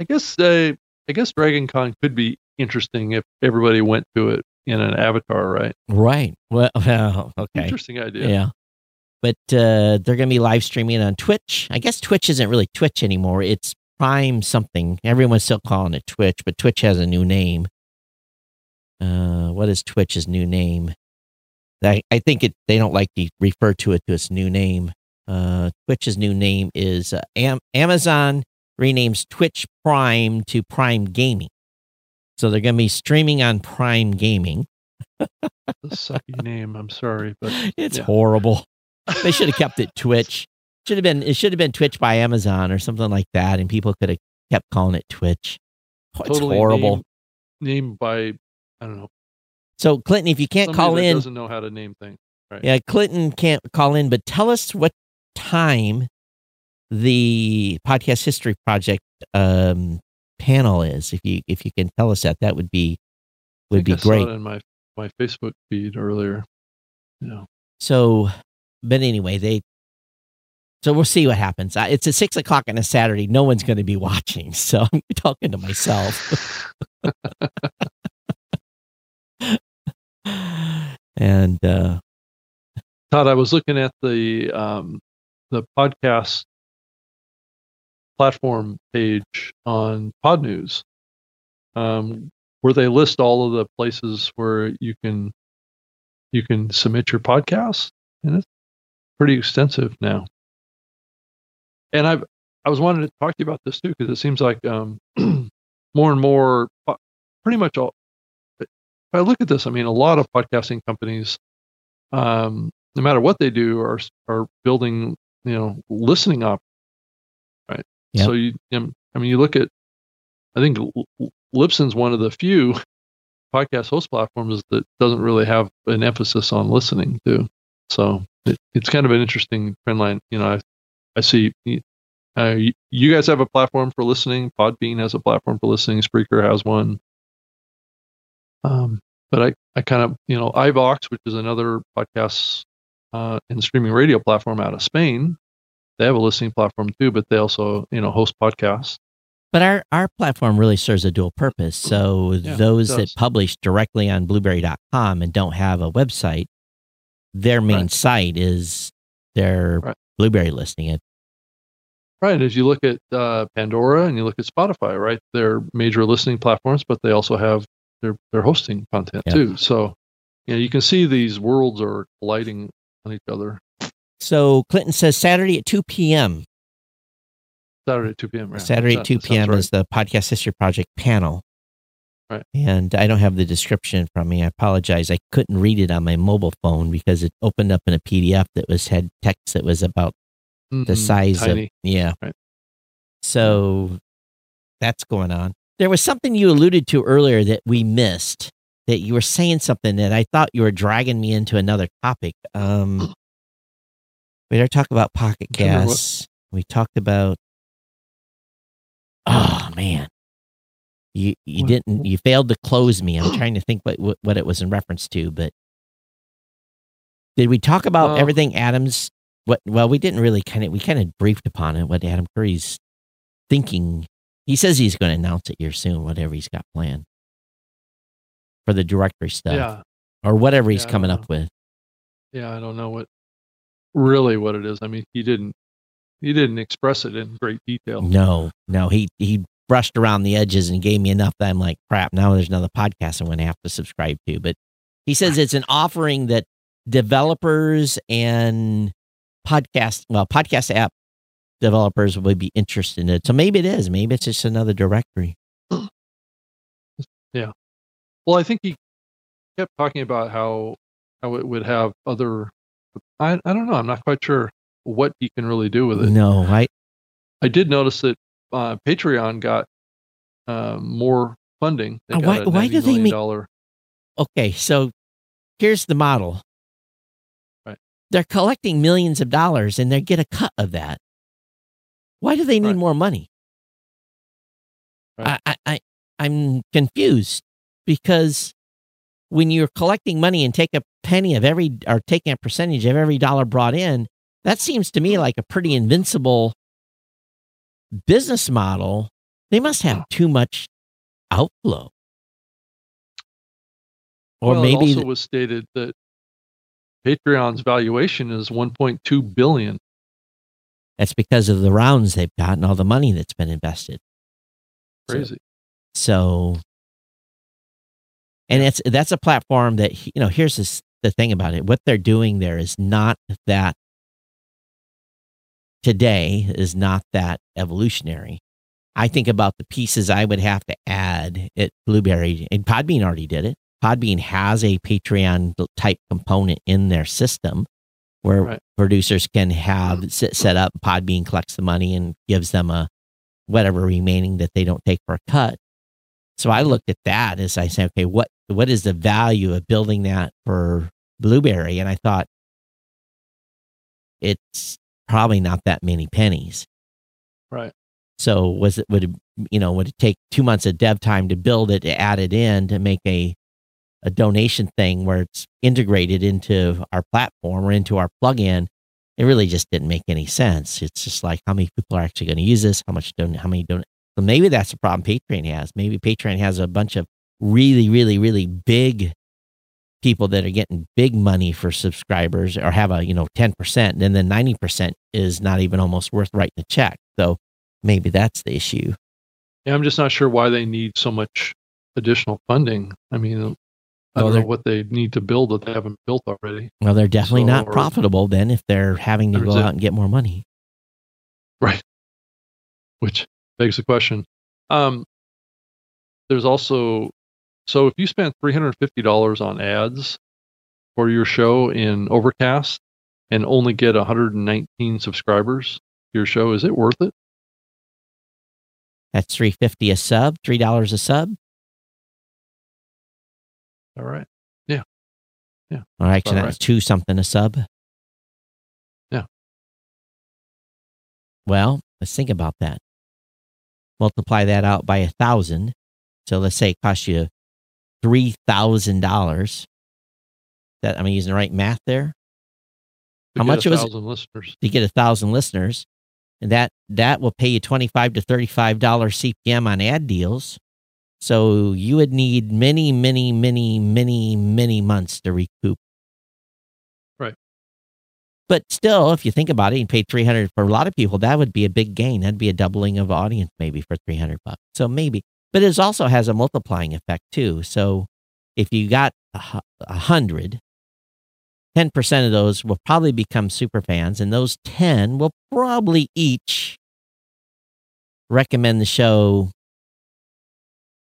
I guess uh, I guess Dragon Con could be interesting if everybody went to it in an avatar, right? Right. Well, well okay. Interesting idea. Yeah. But uh, they're going to be live streaming on Twitch. I guess Twitch isn't really Twitch anymore. It's Prime something. Everyone's still calling it Twitch, but Twitch has a new name. Uh, what is Twitch's new name? I, I think it. They don't like to refer to it to its new name. Uh, Twitch's new name is uh, Am- Amazon renames Twitch Prime to Prime Gaming. So they're going to be streaming on Prime Gaming. The sucky name. I'm sorry, but It's Yeah. horrible. They should have kept it Twitch. Should have been it should have been Twitch by Amazon or something like that, and people could have kept calling it Twitch. Oh, It's totally horrible. Named, named by I don't know. So Clinton, if you can't somebody call in, Doesn't know how to name things. yeah, Clinton can't call in, but tell us what time the podcast history project um, panel is. If you if you can tell us that, that would be would be I saw great. in my my Facebook feed earlier. Yeah. So, but anyway, they. So we'll see what happens. It's at six o'clock on a Saturday. No one's going to be watching, so I'm talking to myself. and uh, Todd, I was looking at the um, the podcast platform page on Podnews, um, where they list all of the places where you can you can submit your podcast, and it's pretty extensive now. And I've I was wanting to talk to you about this too because it seems like um, more and more, pretty much all. If I look at this, I mean, a lot of podcasting companies, um, no matter what they do, are are building you know listening right? Yep. So you, I mean, you look at, I think L- L- Libsyn's one of the few podcast host platforms that doesn't really have an emphasis on listening too. So it, it's kind of an interesting trend line. You know, I, I see uh, you, you guys have a platform for listening. Podbean has a platform for listening. Spreaker has one. Um, but I, I kind of, you know, iVoox, which is another podcast uh, and streaming radio platform out of Spain, they have a listening platform too, but they also, you know, host podcasts. But our, our platform really serves a dual purpose. So Yeah, those that publish directly on blubrry.com and don't have a website, their main Right. site is their Right. blueberry listing. It Right. As you look at uh, Pandora and you look at Spotify, right? They're major listening platforms, but they also have their, their hosting content Yeah. too. So, you know, you can see these worlds are colliding on each other. So Clinton says Saturday at 2 p.m. Saturday at 2 p.m. Right? Saturday at 2 p.m. right. is the Podcast History Project panel. Right. And I don't have the description from me. I apologize. I couldn't read it on my mobile phone because it opened up in a PDF that was had text that was about the Mhm, size tiny. of yeah. Right. So that's going on. There was something you alluded to earlier that we missed. That you were saying something that I thought you were dragging me into another topic. Um, we did talk about pocket Can't remember what- gas. We talked about. Oh man, you you What- didn't you failed to close me. I'm trying to think what what, it was in reference to, but did we talk about Uh, everything Adams? What? Well, we didn't really kind of we kind of briefed upon it. What Adam Curry's thinking. He says he's going to announce it here soon. Whatever he's got planned for the directory stuff Yeah. or whatever he's Yeah, coming up with. Yeah. I don't know what really what it is. I mean, he didn't he didn't express it in great detail. No, no, he he brushed around the edges and gave me enough that I'm like, crap. Now there's another podcast I'm going to have to subscribe to. But he says it's an offering that developers and podcast, well, podcast app developers would be interested in it. So maybe it is. Maybe it's just another directory. Yeah. Well, I think he kept talking about how how it would have other. I I don't know. I'm not quite sure what he can really do with it. No, I I did notice that uh, Patreon got uh, more funding. They Uh, got why- why do they make- dollar- okay. So here's the model. Right. They're collecting millions of dollars and they get a cut of that. Why do they need Right. more money? Right. I, I, I, I'm confused because when you're collecting money and take a penny of every or taking a percentage of every dollar brought in, that seems to me mm-hmm. like a pretty invincible business model. They must have too much outflow. Or well, maybe it also th- was stated that Patreon's valuation is 1.2 billion. that's because of the rounds they've gotten, all the money that's been invested. So- Crazy. So, and it's that's a platform that you know. Here's this, the thing about it: what they're doing there is not that today is not that evolutionary. I think about the pieces I would have to add at Blubrry, and Podbean already did it. Podbean has a Patreon type component in their system where Right. producers can have set, set up. Podbean collects the money and gives them a whatever remaining that they don't take for a cut. So I looked at that as I said, okay, what what is the value of building that for Blubrry? And I thought it's probably not that many pennies. Right. So was it would it, you know would it take two months of dev time to build it, to add it in, to make a a donation thing where it's integrated into our platform or into our plugin? It really just didn't make any sense. It's just like how many people are actually going to use this? How much don? How many don? So maybe that's the problem Patreon has. Maybe Patreon has a bunch of really, really, really big people that are getting big money for subscribers or have a you know 10% and then 90% is not even almost worth writing a check so maybe that's the issue Yeah, I'm just not sure why they need so much additional funding. I mean, I don't know what they need to build that they haven't built already. well they're definitely So, not profitable then if they're having to go out and get more money Right. Which begs the question. Um, there's also, so if you spend $350 on ads for your show in Overcast and only get 119 subscribers to your show, is it worth it? that's 350 a sub $3 a sub All right. Yeah. Yeah. All right. All that's two something a sub Yeah. well let's think about that multiply that out by a thousand so let's say it costs you three thousand dollars that am i using the right math there To How much a was it? thousand listeners? to get a thousand listeners, and that that will pay you twenty five to thirty five dollars CPM on ad deals. So you would need many, many, many, many, many months to recoup. But still, if you think about it, you pay three hundred for a lot of people. That would be a big gain. That'd be a doubling of audience maybe for three hundred bucks. So maybe, but it also has a multiplying effect too. So if you got a hu- a hundred, 10% of those will probably become super fans, and those 10 will probably each recommend the show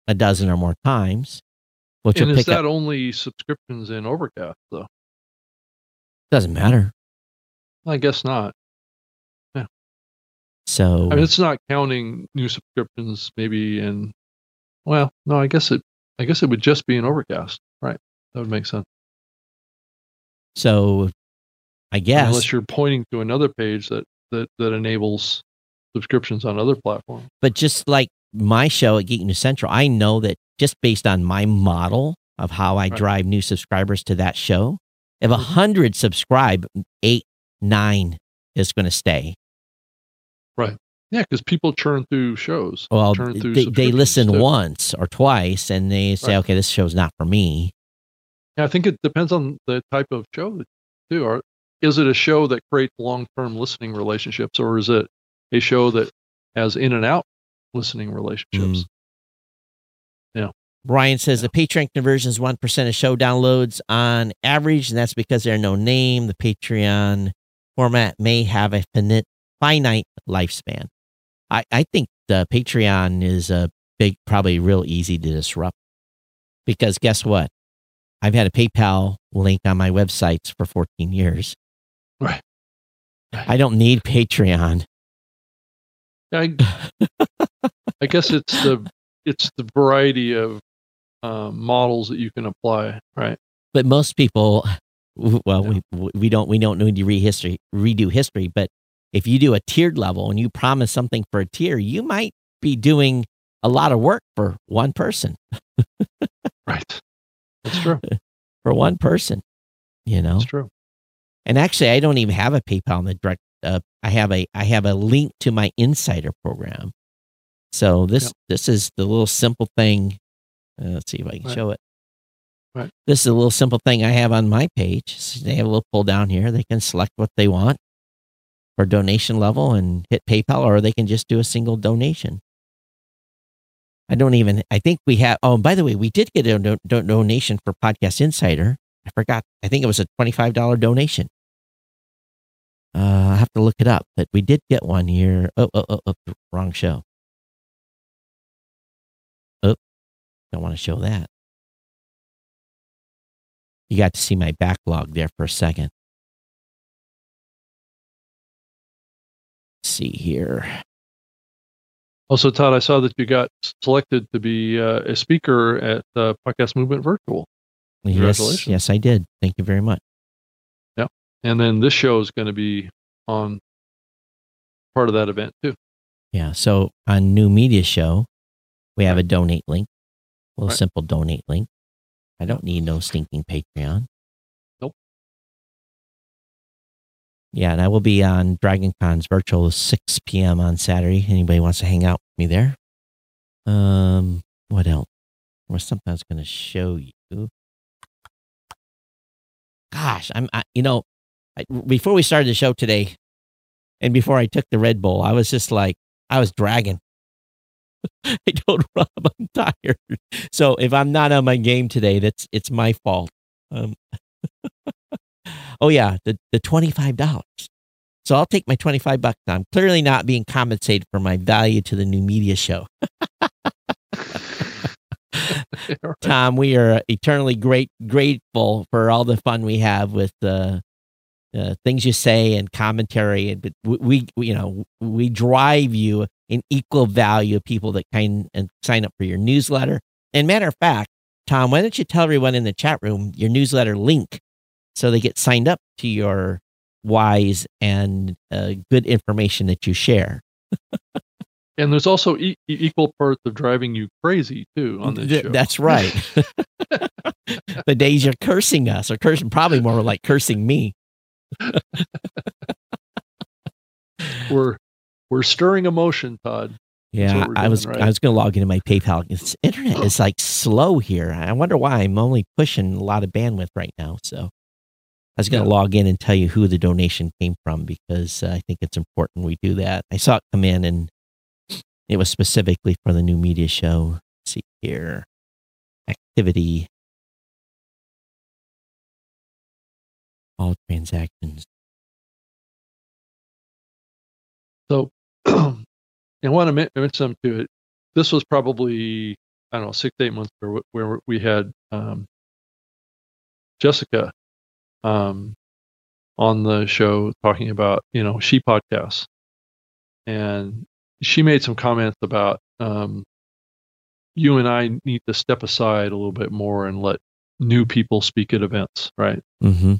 a dozen or more times, which And is that up. only subscriptions in Overcast, though? Doesn't matter. I guess not. So, I mean, it's not counting new subscriptions, maybe and Well, no, I guess it. I guess it would just be an Overcast, right? That would make sense. so I guess, Unless you're pointing to another page that that that enables subscriptions on other platforms. but just like my show at Geek News Central, I know that just based on my model of how I Right. drive new subscribers to that show, if a Mhm. hundred subscribe, eight, nine is going to stay. Right. Yeah, because people churn through shows. Well, through they, they listen too. once or twice and they say, Right. okay, this show's not for me. Yeah, I think it depends on the type of show that you do. Or is it a show that creates long-term listening relationships, or is it a show that has in and out listening relationships? Mm. Yeah, Brian says the Patreon conversion is 1% of show downloads on average, and that's because they're no name. The Patreon format may have a finite, finite lifespan. I, I think the Patreon is a big, probably real easy to disrupt because guess what? I've had a PayPal link on my websites for 14 years. Right. I don't need Patreon. I, I guess it's the it's the variety of um, models that you can apply, right? but most people well we we don't we don't need to re history redo history but if you do a tiered level and you promise something for a tier you might be doing a lot of work for one person Right. That's true. for one person you know That's true. and actually i don't even have a paypal in the direct uh, i have a i have a link to my insider program so this Yep. this is the little simple thing uh, let's see if i can Right. show it Right. this is a little simple thing i have on my page So they have a little pull down here they can select what they want for donation level and hit paypal or they can just do a single donation i don't even i think we have oh by the way we did get a do- do- donation for podcast insider i forgot i think it was a $25 donation uh, I have to look it up, but we did get one here. Oh, oh, oh, oh wrong show. Oh, don't want to show that. You got to see my backlog there for a second. Let's see here. Also, Todd, I saw that you got selected to be uh, a speaker at uh, Podcast Movement Virtual, Yes, yes, I did. Thank you very much. Yeah, and then this show is going to be on part of that event too. Yeah. So on New Media Show, we have a donate link, a little Right. simple donate link. I don't need no stinking Patreon. Nope. Yeah, and I will be on Dragon Con's virtual 6 p.m. on Saturday. Anybody wants to hang out with me there? Um, what else? There was something I was going to show you. Gosh, I'm, I, you know, I, before we started the show today, and before I took the Red Bull, I was just like, I was dragging. I don't, Rob I'm tired. So if I'm not on my game today, that's it's my fault. Um, oh yeah, the the twenty five dollars. So I'll take my twenty five bucks. I'm clearly not being compensated for my value to the new media show. Tom, we are eternally great grateful for all the fun we have with the uh, things you say and commentary. And we, we, you know, we drive you an equal value of people that kind and sign up for your newsletter. And matter of fact, Tom, why don't you tell everyone in the chat room your newsletter link so they get signed up to your wise and uh, good information that you share. And there's also e- equal parts of driving you crazy too on this Th- show. That's right. the days you're cursing us, or cursing, probably more like cursing me. we're we're stirring emotion, Todd. Yeah, I was right? I was going to log into my PayPal. It's internet is like slow here. I wonder why. I'm only pushing a lot of bandwidth right now. So I was going to Yeah. log in and tell you who the donation came from because uh, I think it's important we do that. I saw it come in and it was specifically for the new media show. Let's see here, activity, all transactions. So, I want to mention something to it. This was probably I don't know six eight months ago where we had um, Jessica um, on the show talking about you know she podcasts, and she made some comments about um, you and I need to step aside a little bit more and let new people speak at events, right? Mm-hmm.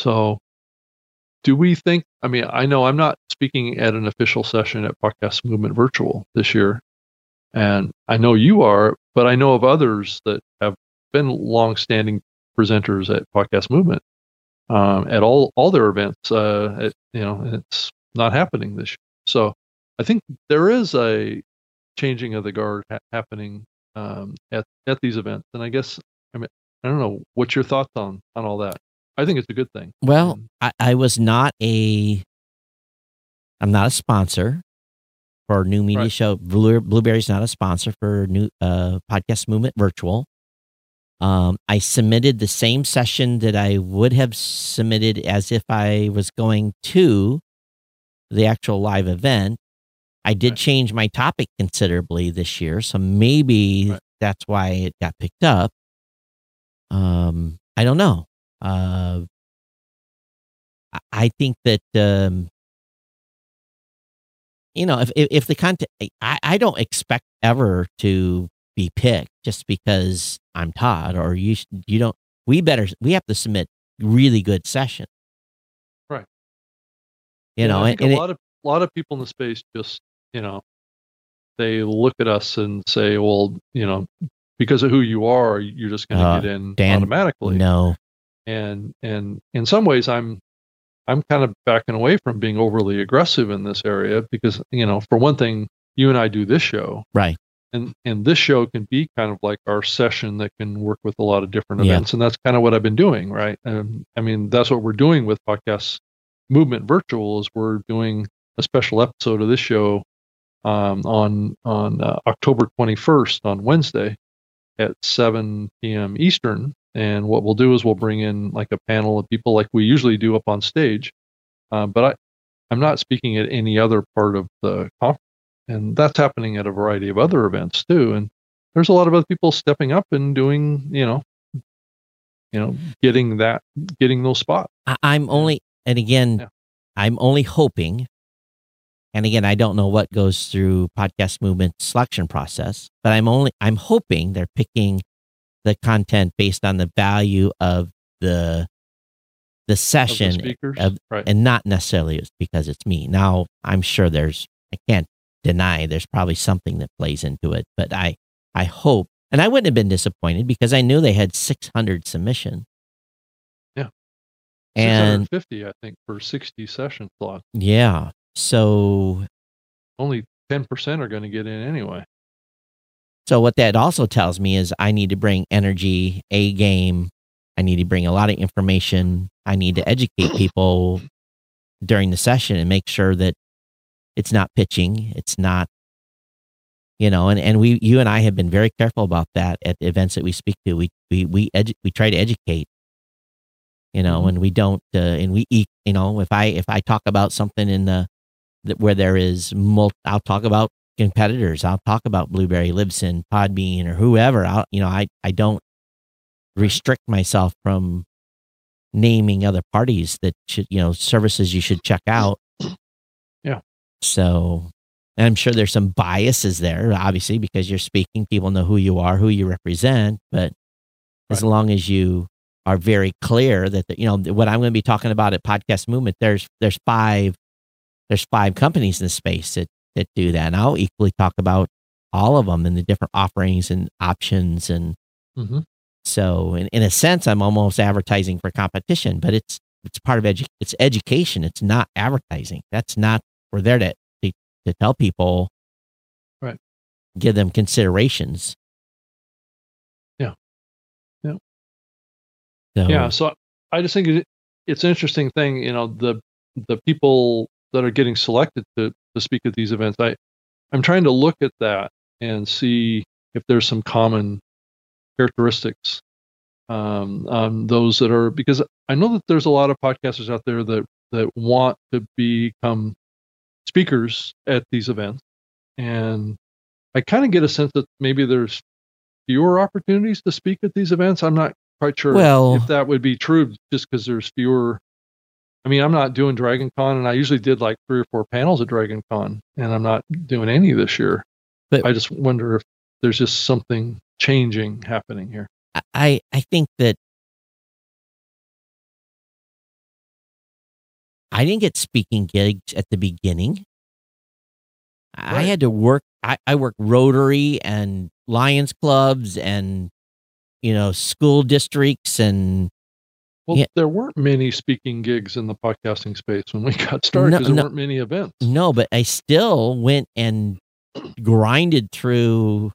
So, do we think? I mean, I know I'm not speaking at an official session at Podcast Movement Virtual this year, and I know you are, but I know of others that have been long-standing presenters at Podcast Movement um, at all all their events. Uh, at, you know, it's not happening this year. So, I think there is a changing of the guard ha- happening um, at at these events, and I guess I mean I don't know what's your thoughts on on all that. I think it's a good thing. Well, Um, I, I was not a I'm not a sponsor for New Media Right. Show. Blue, Blubrry's not a sponsor for new uh, podcast movement virtual. Um, I submitted the same session that I would have submitted as if I was going to the actual live event. I did Right. change my topic considerably this year, so maybe Right. that's why it got picked up. Um, I don't know. Uh, I- think that um, you know if if, the content, I, I don't expect ever to be picked just because I'm Todd or you. You don't. We better. We have to submit really good session. Right. You Yeah, know, and, a it- lot of a lot of people in the space just you know they look at us and say, well, you know, because of who you are, you're just going to Uh, get in Dan, automatically. no, And and in some ways, I'm I'm kind of backing away from being overly aggressive in this area because you know, for one thing, you and I do this show, right. and and this show can be kind of like our session that can work with a lot of different Yeah. events and that's kind of what i've been doing right um, i mean that's what we're doing with podcast movement virtual is we're doing a special episode of this show um, on on uh, october 21st on wednesday at 7 p.m eastern and what we'll do is we'll bring in like a panel of people like we usually do up on stage uh, but i i'm not speaking at any other part of the conference and that's happening at a variety of other events too and there's a lot of other people stepping up and doing you know you know getting that getting those spots I'm only, and again, Yeah. I'm only hoping. And again, I don't know what goes through podcast movement selection process, but I'm only, I'm hoping they're picking the content based on the value of the, the of the session speakers of- right and not necessarily it's because it's me. Now, I'm sure there's, I can't deny there's probably something that plays into it, but I I hope and I wouldn't have been disappointed because I knew they had 600 submissions. Yeah. And 50, I think, for 60 session slots. yeah. So Only 10% are going to get in anyway. So what that also tells me is I need to bring energy, a game. I need to bring a lot of information. I need to educate people during the session and make sure that it's not pitching. It's not, you know, and, and we, you and I have been very careful about that at the events that we speak to. We, we, we, edu- we try to educate, you know, Mhm. and we don't, uh, and we eat, you know, if I, if I talk about something in the, where there is, mul- I'll talk about competitors. I'll talk about Blubrry, Libsyn, Podbean, or whoever. I'll, you know, I, I don't restrict myself from naming other parties that should, you know, services you should check out. Yeah. So, and I'm sure there's some biases there, obviously, because you're speaking. People know who you are, who you represent. But as Right. long as you are very clear that, the, you know, what I'm going to be talking about at Podcast Movement, there's there's five there's five companies in the space that that do that. And I'll equally talk about all of them and the different offerings and options. And Mm-hmm. so, in, in a sense, I'm almost advertising for competition, but it's it's part of edu- it's education. It's not advertising. That's not we're there to to, to tell people, Right. Give them considerations. Yeah. Yeah. So, Yeah. So I just think it, it's an interesting thing, you know, the, the people that are getting selected to, to speak at these events. I, I'm trying to look at that and see if there's some common characteristics um, um, those that are because I know that there's a lot of podcasters out there that that want to become speakers at these events, and I kind of get a sense that maybe there's fewer opportunities to speak at these events. I'm not quite sure Well- if that would be true, just because there's fewer. I mean, I'm not doing Dragon Con, and I usually did like three or four panels at Dragon Con, and I'm not doing any this year. But- I just wonder if there's just something changing happening here. I I think that I didn't get speaking gigs at the beginning. I had to work. I, I worked Rotary and Lions clubs and you know school districts and Well, Yeah. there weren't many speaking gigs in the podcasting space when we got started No, there no. weren't many events. no, but I still went and grinded through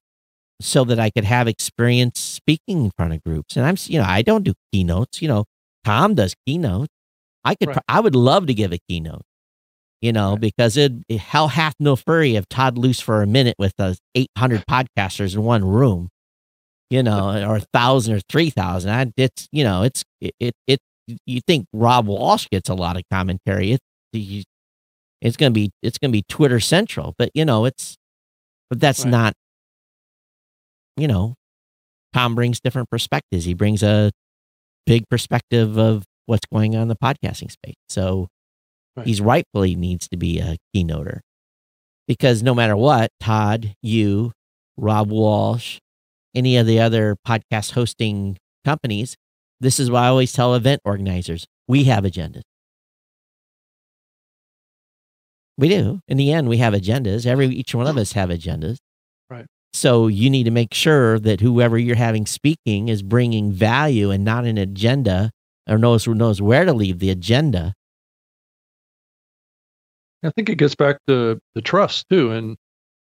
so that I could have experience speaking in front of groups. And I'm you know I don't do keynotes. You know Tom does keynotes. I could Right. I would love to give a keynote. You know Right. because it how hath no fury of Todd loose for a minute with uh, 800 podcasters in one room. You know, or a thousand or three thousand. I It's you know it's it, it it you think Rob Walch gets a lot of commentary. It you, it's gonna be it's gonna be Twitter central, but you know it's but that's Right. not you know Tom brings different perspectives. He brings a big perspective of what's going on in the podcasting space. So Right. he's rightfully needs to be a keynoter because no matter what, Todd, you, Rob Walch, any of the other podcast hosting companies, this is why I always tell event organizers we have agendas. We do. In the end, we have agendas. Every each one of us have agendas. Right. So you need to make sure that whoever you're having speaking is bringing value and not an agenda or knows knows where to leave the agenda. I think it gets back to the trust too. And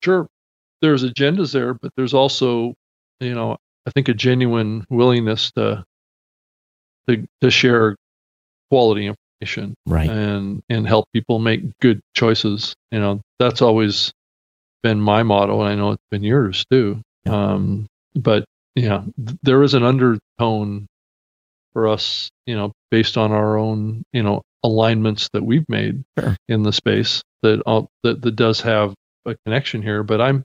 sure, there's agendas there, but there's also, you know, I think a genuine willingness to to, to share quality information Right. and and help people make good choices. You know, that's always been my motto, and I know it's been yours too. Yeah. Um, but yeah, th- there is an undertone for us, you know, based on our own, you know, alignments that we've made Sure. in the space that all that, that does have a connection here. But I'm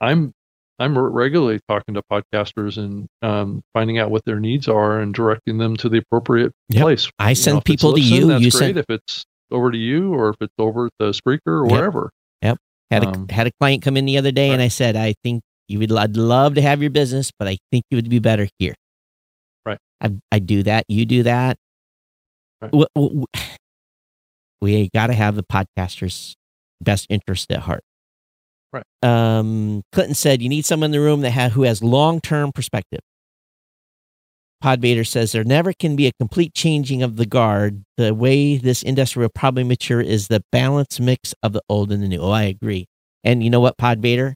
I'm I'm regularly talking to podcasters and um, finding out what their needs are and directing them to the appropriate Yep. place. I You send know, people to you, That's you great. send- if it's over to you, or if it's over at the Spreaker or whatever. Yep. wherever. Had a Um, had a client come in the other day, and. I said, I think you would. I'd love to have your business, but I think you would be better here. Right. I I do that. You do that. Right. W- w- w- We got to have the podcaster's best interest at heart. Right. Um, Clinton said you need someone in the room that ha- who has long term perspective. Podvader says there never can be a complete changing of the guard. The way this industry will probably mature is the balanced mix of the old and the new. Oh, I agree. And you know what, Podvader?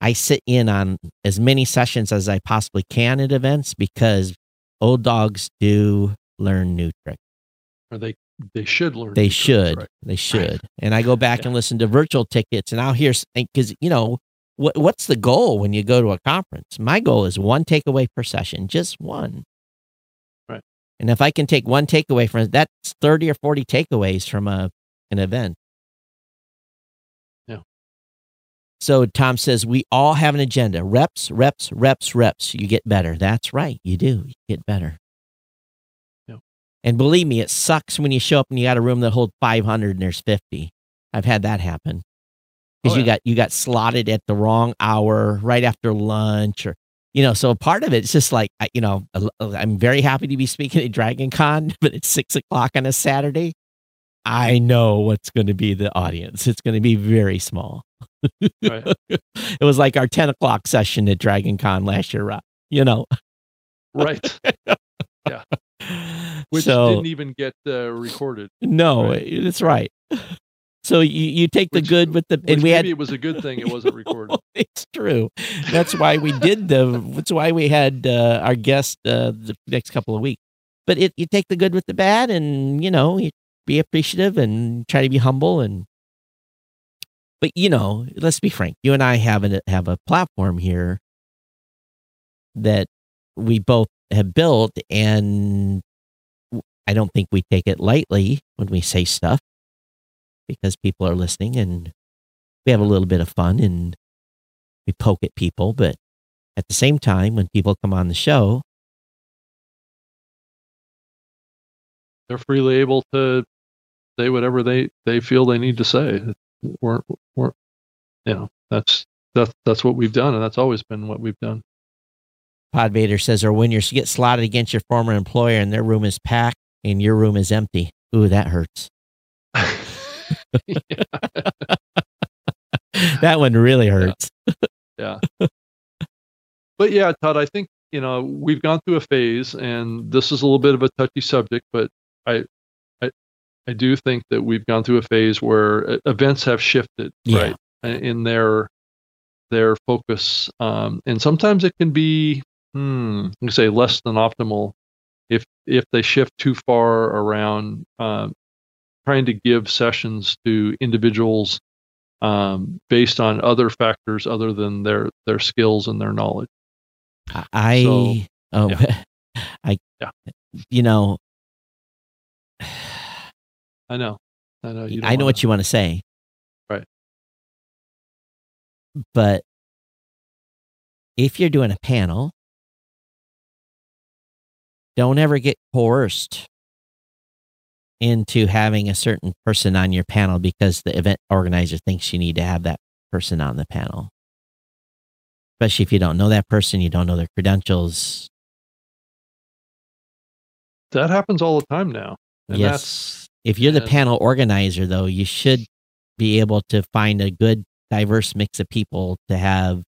I sit in on as many sessions as I possibly can at events because old dogs do learn new tricks. Are they they should learn. They should. right? They should. And I go back and listen to virtual tickets, and I'll hear because you know what what's the goal when you go to a conference? My goal is one takeaway per session, just one. Right. And if I can take one takeaway from that's thirty or forty takeaways from a an event. Yeah. So Tom says we all have an agenda. Reps, reps, reps, reps. You get better. That's right. You do. You get better. Yeah. And believe me, it sucks when you show up and you got a room that holds 500 and there's 50. I've had that happen. Because Oh, you got you got slotted at the wrong hour, right after lunch, or you know. So part of it, it's just like you know, uh, I'm very happy to be speaking at Dragon Con, but it's six o'clock on a Saturday. I know what's going to be the audience. It's going to be very small. Right. it was like our 10 o'clock session at Dragon Con last year, Rob, you know. right. Which so, didn't even get uh, recorded. no, right. that's right. So you, you take the good with the, Which and we maybe had, it was a good thing it wasn't recorded. it's true. That's why we did the, that's why we had uh, our guest uh, the next couple of weeks. But it, you take the good with the bad and, you know, you be appreciative and try to be humble and, but you know, let's be frank. You and I have a have a platform here that we both have built, and I don't think we take it lightly when we say stuff because people are listening, and we have a little bit of fun and we poke at people. But at the same time, when people come on the show, They're freely able to say whatever they, they feel they need to say. We're, we're, you know, that's that's that's what we've done, and that's always been what we've done. Podvader says, or when you get slotted against your former employer and their room is packed and your room is empty. Ooh, that hurts. that one really hurts. yeah. But yeah, Todd, I think you know we've gone through a phase, and this is a little bit of a touchy subject, but I, I, I do think that we've gone through a phase where events have shifted, Yeah. right, in- in their their focus, um, and sometimes it can be, hmm, let me say, less than optimal if if they shift too far around um, trying to give sessions to individuals um, based on other factors other than their their skills and their knowledge. I, So, oh, I, Yeah. you know, I know, I know. You I know what you want to say. Right. But if you're doing a panel, don't ever get coerced into having a certain person on your panel because the event organizer thinks you need to have that person on the panel. Especially if you don't know that person, you don't know their credentials. That happens all the time now. And yes. If you're the panel organizer, though, you should be able to find a good, diverse mix of people to have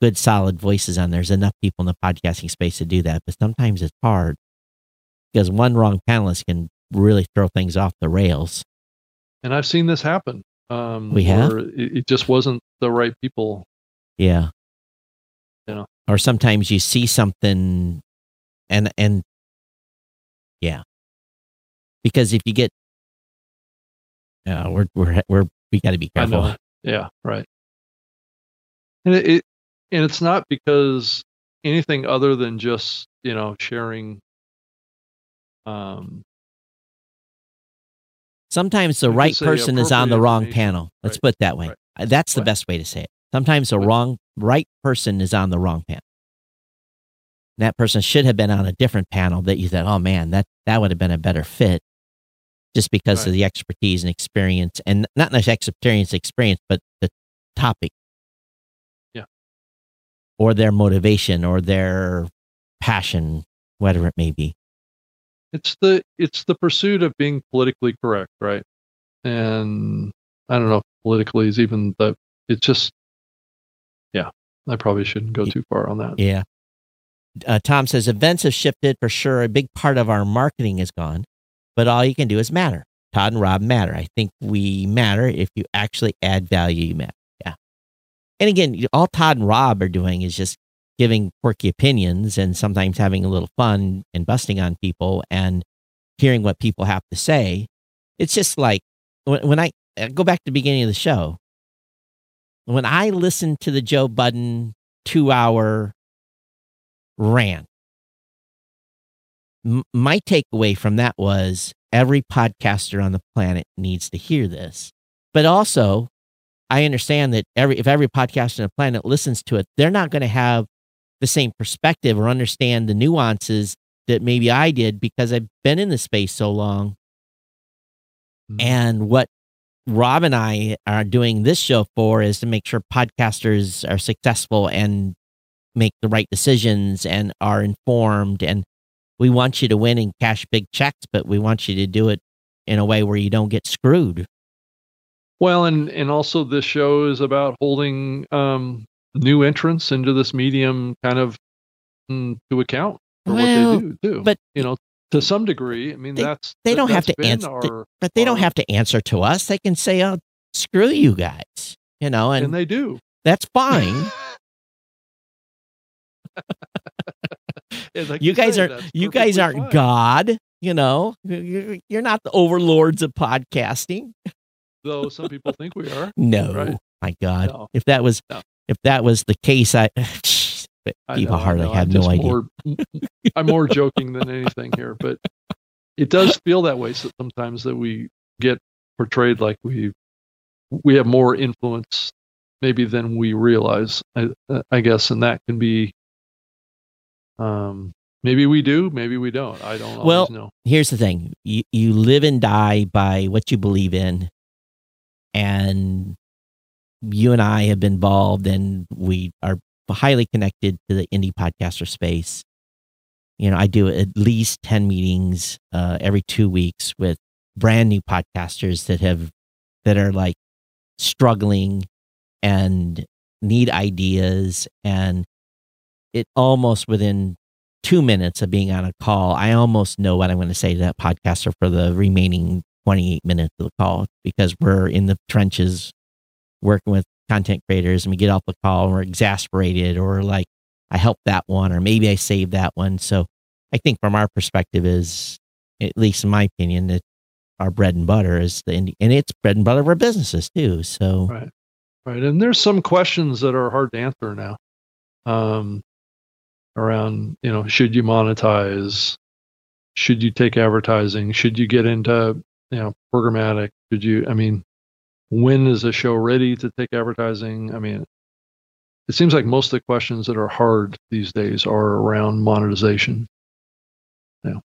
good, solid voices on. There's enough people in the podcasting space to do that, but sometimes it's hard because one wrong panelist can really throw things off the rails. And I've seen this happen. Um, We have? It, just wasn't the right people. Yeah. You know. Or sometimes you see something and, and, yeah. Because if you get, uh, we're, we're, we're, we got to be careful. Yeah, right. And it, it and it's not because anything other than just you know sharing. Um, Sometimes the right person is on the wrong panel. Let's Right. put it that way. Right. Uh, That's the Right. best way to say it. Sometimes the Right. wrong right person is on the wrong panel. That person should have been on a different panel that you thought, oh man, that that would have been a better fit, just because of the expertise and experience, and not necessarily experience, experience, but the topic. Or their motivation, or their passion, whatever it may be. it's the it's the pursuit of being politically correct, right? And I don't know if politically is even the it's just, yeah, I probably shouldn't go too far on that. Yeah. Uh, Tom says events have shifted for sure. A big part of our marketing is gone, but all you can do is matter. Todd and Rob matter. I think we matter if you actually add value. You matter. And again, all Todd and Rob are doing is just giving quirky opinions and sometimes having a little fun and busting on people and hearing what people have to say. It's just like when, when I, I go back to the beginning of the show, when I listened to the Joe Budden two hour rant, m- my takeaway from that was every podcaster on the planet needs to hear this. But also, I understand that every if every podcast on the planet listens to it, they're not going to have the same perspective or understand the nuances that maybe I did because I've been in the space so long. Mm-hmm. And what Rob and I are doing this show for is to make sure podcasters are successful and make the right decisions and are informed. And we want you to win and cash big checks, but we want you to do it in a way where you don't get screwed. Well, and and also this show is about holding um, new entrants into this medium kind of mm, to account for well, what they do too. But you know, to some degree, I mean they, that's they don't have to answer, our, but they our, don't have to answer to us. They can say, "Oh, screw you guys," you know, and, and they do. That's fine. like you, guys are you guys aren't fine. God. You know, you're not the overlords of podcasting. Though some people think we are. No, right? my God. No. If that was no if that was the case, I, people hardly have no idea. More, I'm more joking than anything here, but it does feel that way sometimes that we get portrayed like we we have more influence maybe than we realize. I, I guess, and that can be. Um, maybe we do, maybe we don't. I don't well, know. Here's the thing: you you live and die by what you believe in, and you and I have been involved and we are highly connected to the indie podcaster space. You know, I do at least 10 meetings uh, every two weeks with brand new podcasters that have, that are like struggling and need ideas. And it almost within two minutes of being on a call, I almost know what I'm going to say to that podcaster for the remaining 28 minutes of the call because we're in the trenches working with content creators and we get off the call and we're exasperated or like I helped that one or maybe I saved that one. So I think from our perspective is at least in my opinion that our bread and butter is the indie and it's bread and butter of our businesses too. So right. Right. And there's some questions that are hard to answer now. Um around, you know, should you monetize? Should you take advertising? Should you get into, you know, programmatic? Did you I mean, when is a show ready to take advertising? I mean, it seems like most of the questions that are hard these days are around monetization. Yeah.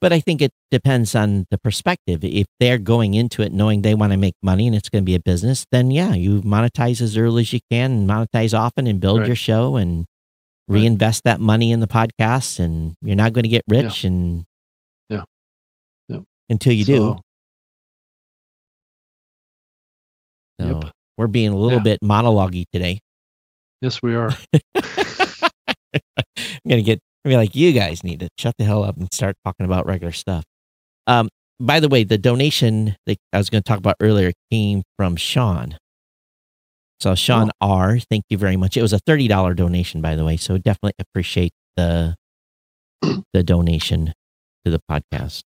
But I think it depends on the perspective. If they're going into it knowing they want to make money and it's going to be a business, then yeah, you monetize as early as you can and monetize often and build right. your show and reinvest right. that money in the podcast and you're not going to get rich yeah. and. Until you so, do. So yep. we're being a little yeah. bit monologue today. Yes, we are. I'm gonna get I mean like you guys need to shut the hell up and start talking about regular stuff. Um by the way, the donation that I was going to talk about earlier came from Sean. So Sean oh. R, thank you very much. It was a thirty dollar donation, by the way. So definitely appreciate the the donation to the podcast.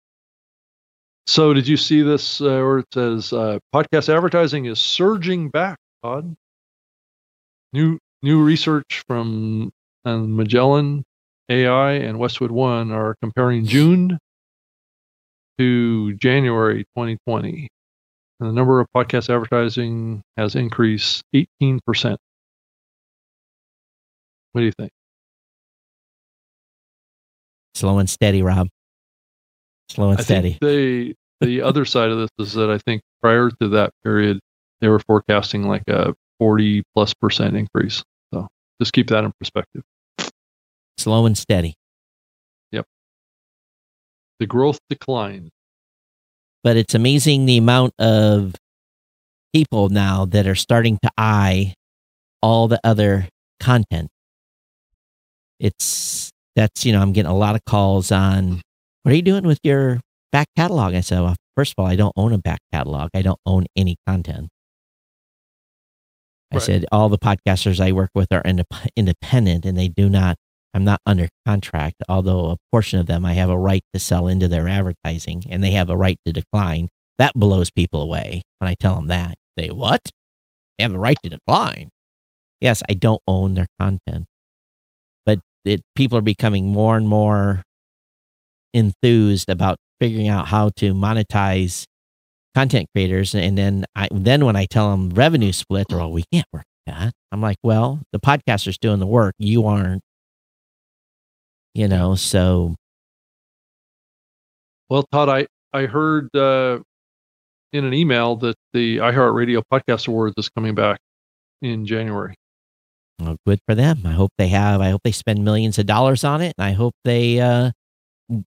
So, did you see this uh, where it says uh, podcast advertising is surging back? Todd, new new research from uh, Magellan AI and Westwood One are comparing June to January 2020. And the number of podcast advertising has increased 18%. What do you think? Slow and steady, Rob. Slow and I steady. They the other side of this is that I think prior to that period, they were forecasting like a 40 plus percent increase. So just keep that in perspective. Slow and steady. Yep. The growth declined. But it's amazing the amount of people now that are starting to eye all the other content. It's that's you know I'm getting a lot of calls on what are you doing with your back catalog? I said, well, first of all, I don't own a back catalog. I don't own any content. I Right. said all the podcasters I work with are indep- independent and they do not. I'm not under contract, although a portion of them I have a right to sell into their advertising and they have a right to decline. That blows people away when I tell them that. They what? They have a right to decline. Yes, I don't own their content, but it, people are becoming more and more enthused about figuring out how to monetize content creators. And then I then when I tell them revenue split, they're all, we can't work that. I'm like, well, the podcaster's doing the work, you aren't. You know, so Well, Todd, I I heard uh, in an email that the iHeartRadio Podcast Awards is coming back in January. well, good for them. I hope they have. I hope they spend millions of dollars on it, and I hope they uh,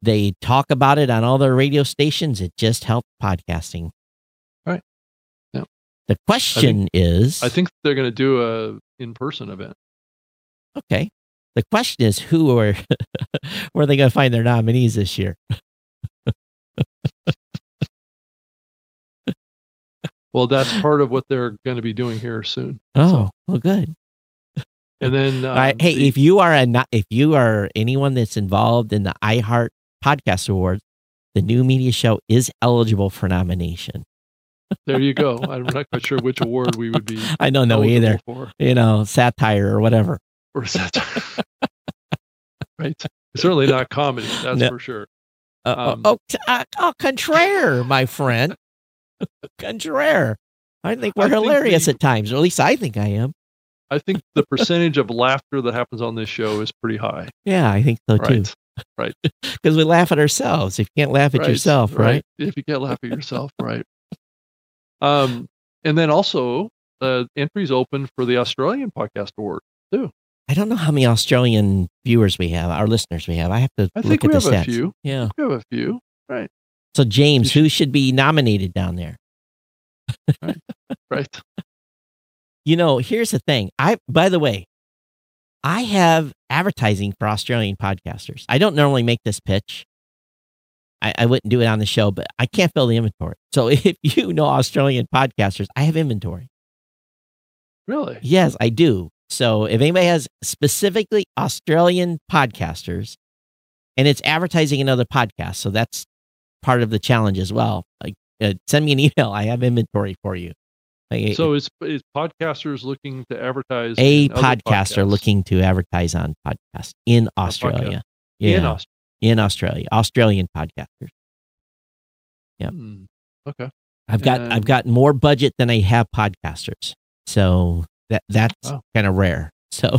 they talk about it on all their radio stations. It just helps podcasting. Right. Yeah. The question is, I think they're going to do a in person event. okay. The question is, who are where are they going to find their nominees this year? Well, that's part of what they're going to be doing here soon. Oh, well, good. And then, um, hey, the- if you are a not, if you are anyone that's involved in the iHeart Podcast Awards, the new media show is eligible for nomination. there you go. I'm not quite sure which award we would be. I don't know either. For. You know, satire or whatever. Or that right? Certainly not comedy. That's No. for sure. Uh, Um, oh, uh, oh, contraire, my friend. contraire. I think we're I think hilarious the- at times, or at least I think I am. I think the percentage of laughter that happens on this show is pretty high. Yeah, I think so too. Right. Because we laugh at ourselves. If you can't laugh at Right, yourself, right? If you can't laugh at yourself, right. Um, and then also uh, entries open for the Australian Podcast Award. Too. I don't know how many Australian viewers we have, our listeners we have. I have to I look think at we the have a stats. few. Yeah. We have a few. Right. So James, who should be nominated down there? Right. right. You know, here's the thing. I by the way, I have advertising for Australian podcasters. I don't normally make this pitch. I, I wouldn't do it on the show, but I can't fill the inventory. So if you know Australian podcasters, I have inventory. Really? Yes, I do. So if anybody has specifically Australian podcasters, and it's advertising another podcast, so that's part of the challenge as well. Like, uh, send me an email. I have inventory for you. Like, So is is podcasters looking to advertise a podcaster looking to advertise on podcast in Australia. Yeah, in in, Australia? Australia, Australian podcasters. Yep. Hmm. Okay. I've got And- I've got more budget than I have podcasters, so that that's Wow. kind of rare. So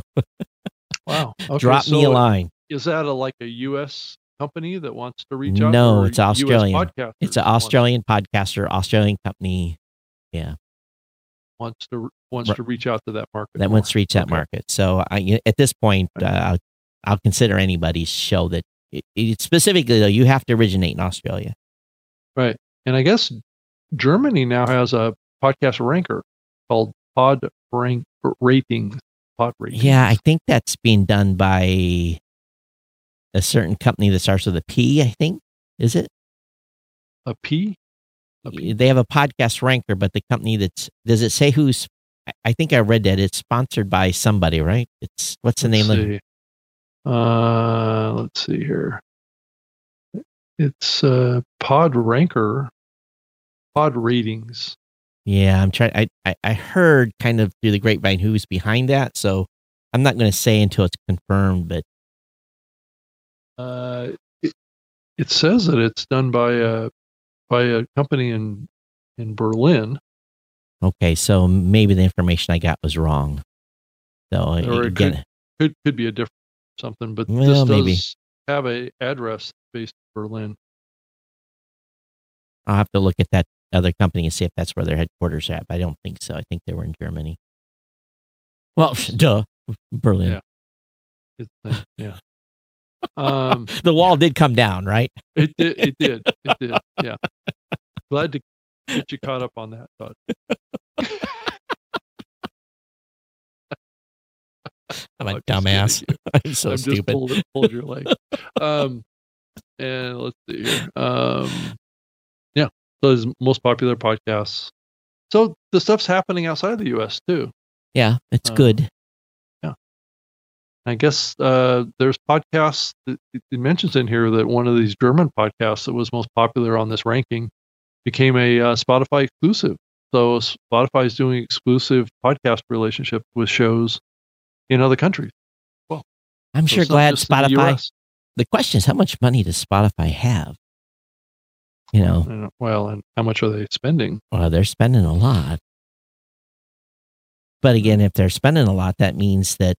Wow. Okay, drop me a line. Is that a like a U.S. company that wants to reach out? No, it's Australian. It's an Australian podcaster, Australian company wants to wants to reach out to that market. that more. wants to reach that Okay. market. So I, at this point, uh, I'll, I'll consider anybody's show that it, it, specifically though you have to originate in Australia. Right? And I guess Germany now has a podcast ranker called Pod Rank Ratings. Pod Ratings. Yeah, I think that's being done by a certain company that starts with a P. I think is it? a P. They have a podcast ranker, but the company that's does it say who's? I- think I read that it's sponsored by somebody, right? It's what's the name Let's of? it? Uh, let's see here. It's uh, Pod Ranker. Pod Ratings. Yeah, I'm trying. I, I I heard kind of through the grapevine who's behind that, so I'm not going to say until it's confirmed. But Uh, it, it says that it's done by a by a company in in Berlin. okay, so maybe the information I got was wrong. So Or it again, Could could be a different something, but Well, this does maybe. have a address based in Berlin. I'll have to look at that other company and see if that's where their headquarters are at. But I don't think so. I think they were in Germany. Well, duh, Berlin. Yeah. It's, yeah. Um, the wall did come down, right? It did. It did. It did. Yeah. Glad to get you caught up on that, Todd. I'm a I'm dumbass. I'm so I'm stupid. Pulled, pulled, your leg. Um, and let's see here. Um, yeah, those most popular podcasts. So the stuff's happening outside the U.S. too. Yeah, it's um, good. I guess uh, there's podcasts. That, it mentions in here that one of these German podcasts that was most popular on this ranking became a uh, Spotify exclusive. So Spotify is doing exclusive podcast relationship with shows in other countries. Well, I'm So sure glad just in the Spotify. The question is, how much money does Spotify have? You know, And, well, and how much are they spending? well, they're spending a lot. But again, if they're spending a lot, that means that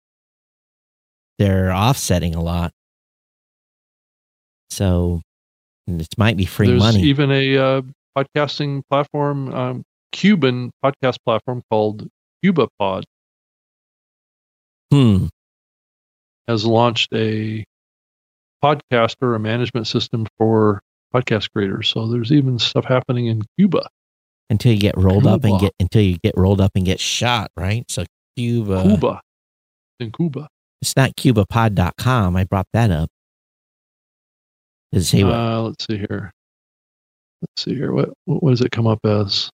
they're offsetting a lot. So it might be free There's money. even a uh, podcasting platform, um, Cuban podcast platform called CubaPod hmm. has launched a podcaster, a management system for podcast creators. So there's even stuff happening in Cuba. Until you get rolled up and get until you get rolled up and get shot, right? So Cuba. Cuba. In Cuba. It's not cubapod.com. I brought that up. Does it say what? Uh, let's see here. Let's see here. What what does it come up as?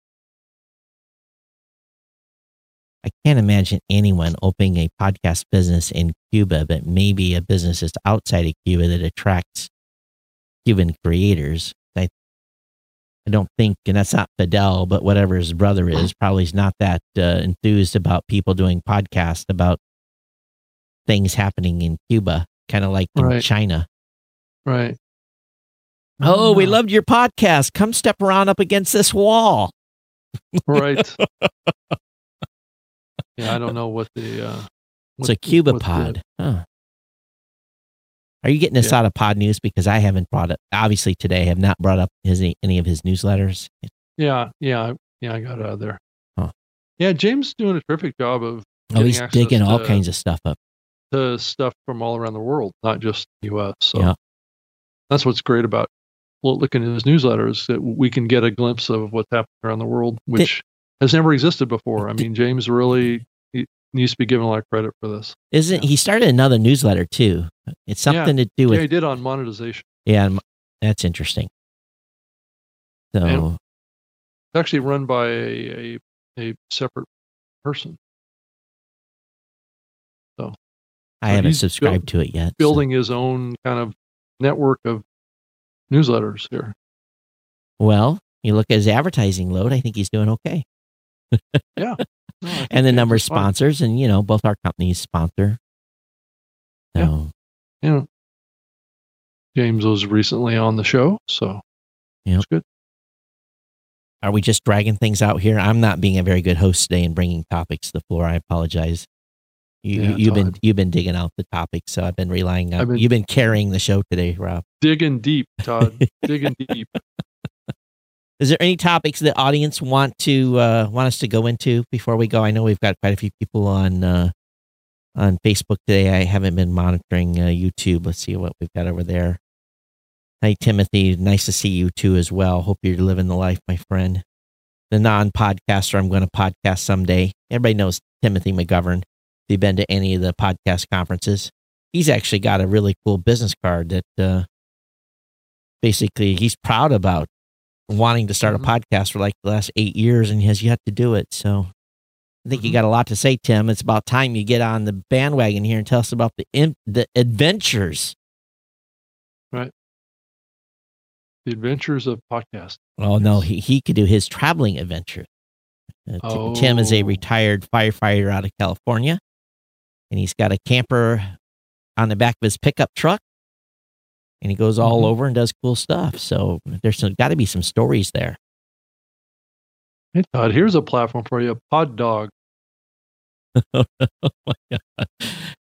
I can't imagine anyone opening a podcast business in Cuba, but maybe a business that's outside of Cuba that attracts Cuban creators. I, I don't think, and that's not Fidel, but whatever his brother is, probably is not that uh, enthused about people doing podcasts about things happening in Cuba, kind of like in Right. China. Right. Oh, we loved your podcast. Come step around up against this wall. Right. yeah, I don't know what the uh It's a Cuba what the- pod. Huh. Are you getting this Yeah. out of Podnews? Because I haven't brought it. Obviously, today I have not brought up his any of his newsletters. Yeah, yeah, yeah. I got it out of there. Huh. Yeah, James doing a terrific job of Oh, he's digging all to- kinds of stuff up. To stuff from all around the world, not just the U.S. So Yeah. that's what's great about looking at his newsletters that we can get a glimpse of what's happening around the world, which has never existed before. I mean, James really he needs to be given a lot of credit for this. Isn't Yeah. he started another newsletter too? It's something to do Yeah, with he did on monetization. yeah. that's interesting. So And- It's actually run by a a, a separate person I so haven't subscribed to it yet. so- building his own kind of network of newsletters here. well, you look at his advertising load. I think he's doing okay. No, And the number of sponsors, and you know, both our companies sponsor. Yeah. So you know, James was recently on the show, so Yep. it's good. Are we just dragging things out here? I'm not being a very good host today and bringing topics to the floor. I apologize. You, Yeah, you've been you've been digging out the topics, so I've been relying on. Been- you've been carrying the show today, Rob. Digging deep, Todd. Digging deep. Is there any topics the audience want to uh, want us to go into before we go? I know we've got quite a few people on uh, on Facebook today. I haven't been monitoring uh, YouTube. Let's see what we've got over there. Hi, Timothy. Nice to see you too as well. Hope you're living the life, my friend. The non-podcaster, I'm going to podcast someday. Everybody knows Timothy McGovern. If you've been to any of the podcast conferences, he's actually got a really cool business card that uh, basically he's proud about wanting to start Mhm. a podcast for like the last eight years and he has yet to do it. So I think you Mhm. got a lot to say, Tim. It's about time you get on the bandwagon here and tell us about the in, the adventures. Right. The adventures of podcast. Oh no, he he could do his traveling adventure. Uh, T- Tim is a Oh. retired firefighter out of California, and he's got a camper on the back of his pickup truck, and he goes all Mhm. over and does cool stuff. So there's got to be some stories there. Hey Todd, here's a platform for you, Pod Dog. oh.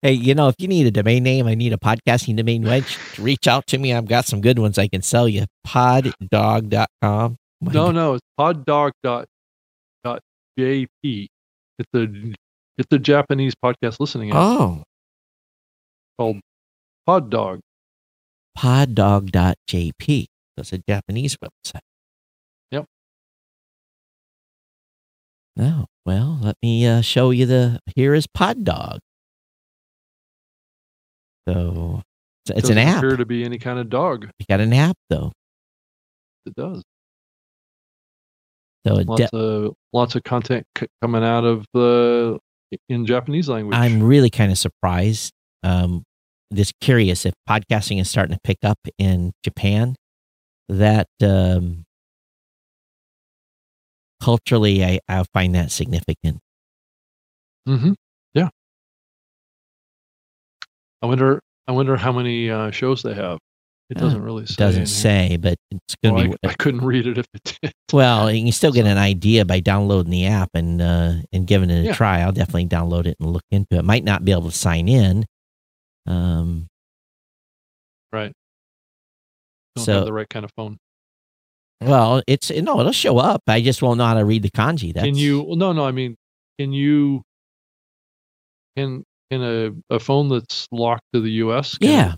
Hey, you know, if you need a domain name, I need a podcasting domain wedge, reach out to me. I've got some good ones I can sell you. Poddog.com. My No, God. no, it's poddog dot dot jp. It's a it's a Japanese podcast listening app Oh, called Pod Dog. poddog.jp. That's a Japanese website. Yep. No, well, let me uh, show you the. Here is Pod Dog. So it's, it's an app. appear to be any kind of dog. You got an app though. It does. So Lots de- of lots of content c- coming out of the in Japanese language. I'm really kind of surprised. Um, just curious if podcasting is starting to pick up in Japan. That um, culturally, I, I find that significant. hmm Yeah. I wonder. I wonder how many uh, shows they have. It Uh, doesn't really say. It doesn't in here. say, but it's going to Well, be I, I couldn't read it if it did. Well, you can still get an idea by downloading the app and uh, and giving it a Yeah. try. I'll definitely download it and look into it. Might not be able to sign in. Um, Right. Don't So- have the right kind of phone. well, it's no, it'll show up. I just won't know how to read the kanji. That's, Can you? Well, no, no. I mean, can you? Can can a, a phone that's locked to the U.S. can Yeah,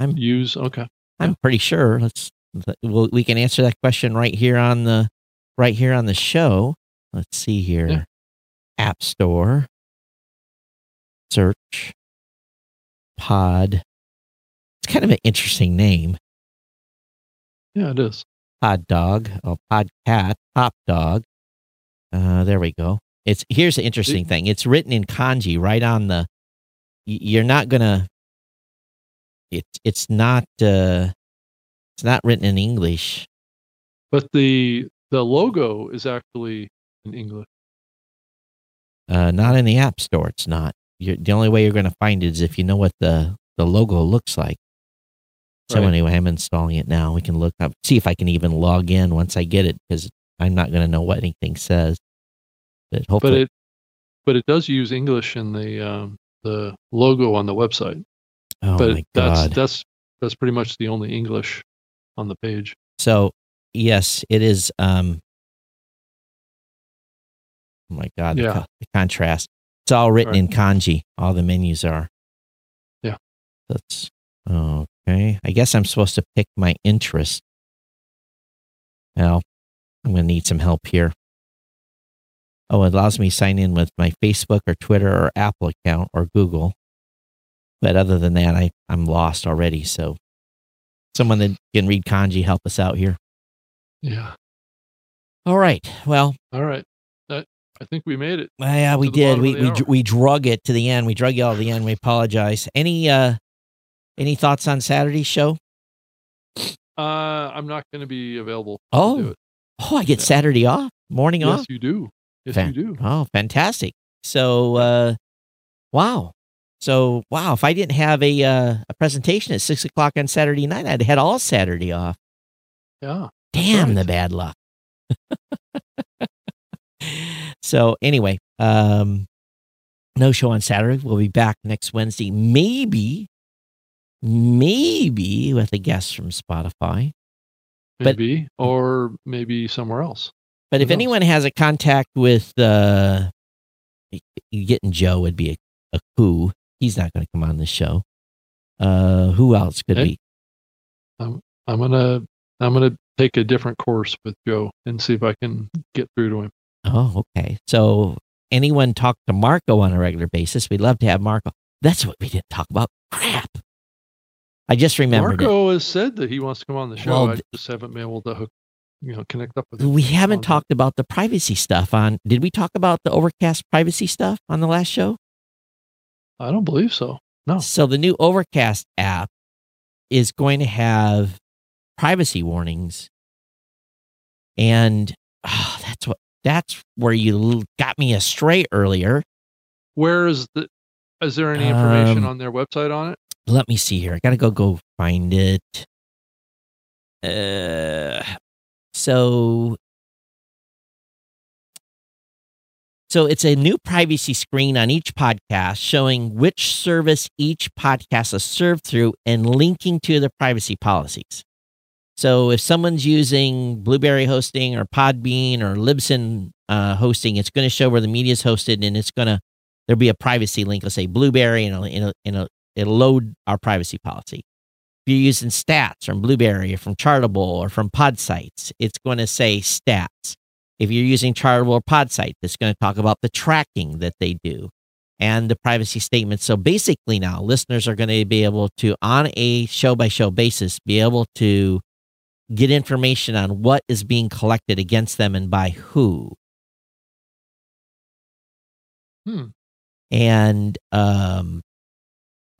it use okay. I'm pretty sure. Let's well, we can answer that question right here on the right here on the show. Let's see here. Yeah. App Store. Search. Pod. It's kind of an interesting name. Yeah, it is. Pod Dog, oh, Pod Cat, Pop Dog. Uh, there we go. It's here's the interesting thing. It's written in kanji right on the. You're not gonna. It's it's not uh, it's not written in English. But the the logo is actually in English. Uh, not in the App Store. It's not. You're, the only way you're going to find it is if you know what the the logo looks like. So Right. anyway, I'm installing it now. We can look up, see if I can even log in once I get it because I'm not going to know what anything says. But hopefully, But it but it does use English in the um, the logo on the website. Oh but that's that's that's pretty much the only English on the page. So yes, it is. Um, oh my god, the, Yeah. co- the contrast. It's all written Right. in kanji. All the menus are. Yeah. That's okay. I guess I'm supposed to pick my interest. Well, I'm going to need some help here. Oh, it allows me to sign in with my Facebook or Twitter or Apple account or Google. But other than that, I, I'm lost already. So someone that can read kanji, help us out here. Yeah. All right. Well, All right. That, I think we made it. yeah, we did. We we hour. we drug it to the end. We drug you all to the end. We apologize. Any uh any thoughts on Saturday's show? Uh, I'm not going to be available. Oh. Oh, I get Yeah. Saturday off, morning yes, off. Yes, you do. Yes, Fan- you do. Oh, fantastic. So, uh, wow. So, wow. If I didn't have a uh, a presentation at six o'clock on Saturday night, I'd had all Saturday off. Yeah. Damn right. the bad luck. so anyway, um, no show on Saturday. We'll be back next Wednesday, maybe, maybe with a guest from Spotify. But- Maybe, or maybe somewhere else. But Who if knows? anyone has a contact with, uh, getting Joe would be a, a coup. He's not going to come on the show. Uh, who else could Hey. be? I'm I'm gonna I'm gonna take a different course with Joe and see if I can get through to him. Oh, okay. So anyone talk to Marco on a regular basis? We'd love to have Marco. That's what we didn't talk about. Crap. I just remembered Marco has said that he wants to come on the show. Well, I just haven't been able to hook, you know, connect up with him. We haven't on that. talked about the privacy stuff on. Did we talk about the Overcast privacy stuff on the last show? I don't believe so. No. So the new Overcast app is going to have privacy warnings, and ah, that's what that's where you got me astray earlier. Where is the? Is there any information Um, on their website on it? Let me see here. I gotta go go find it. Uh, so so it's a new privacy screen on each podcast showing which service each podcast is served through and linking to the privacy policies. So if someone's using Blubrry hosting or Podbean or Libsyn uh, hosting, it's going to show where the media is hosted, and it's going to there'll be a privacy link. Let's say Blubrry, and it'll, it'll, it'll, it'll load our privacy policy. If you're using stats from Blubrry or from Chartable or from Podsights, it's going to say stats. If you're using Chartable or Podsight, it's going to talk about the tracking that they do. and the privacy statement. So basically, now listeners are going to be able to, on a show by show basis, be able to get information on what is being collected against them and by who. Hmm. And um,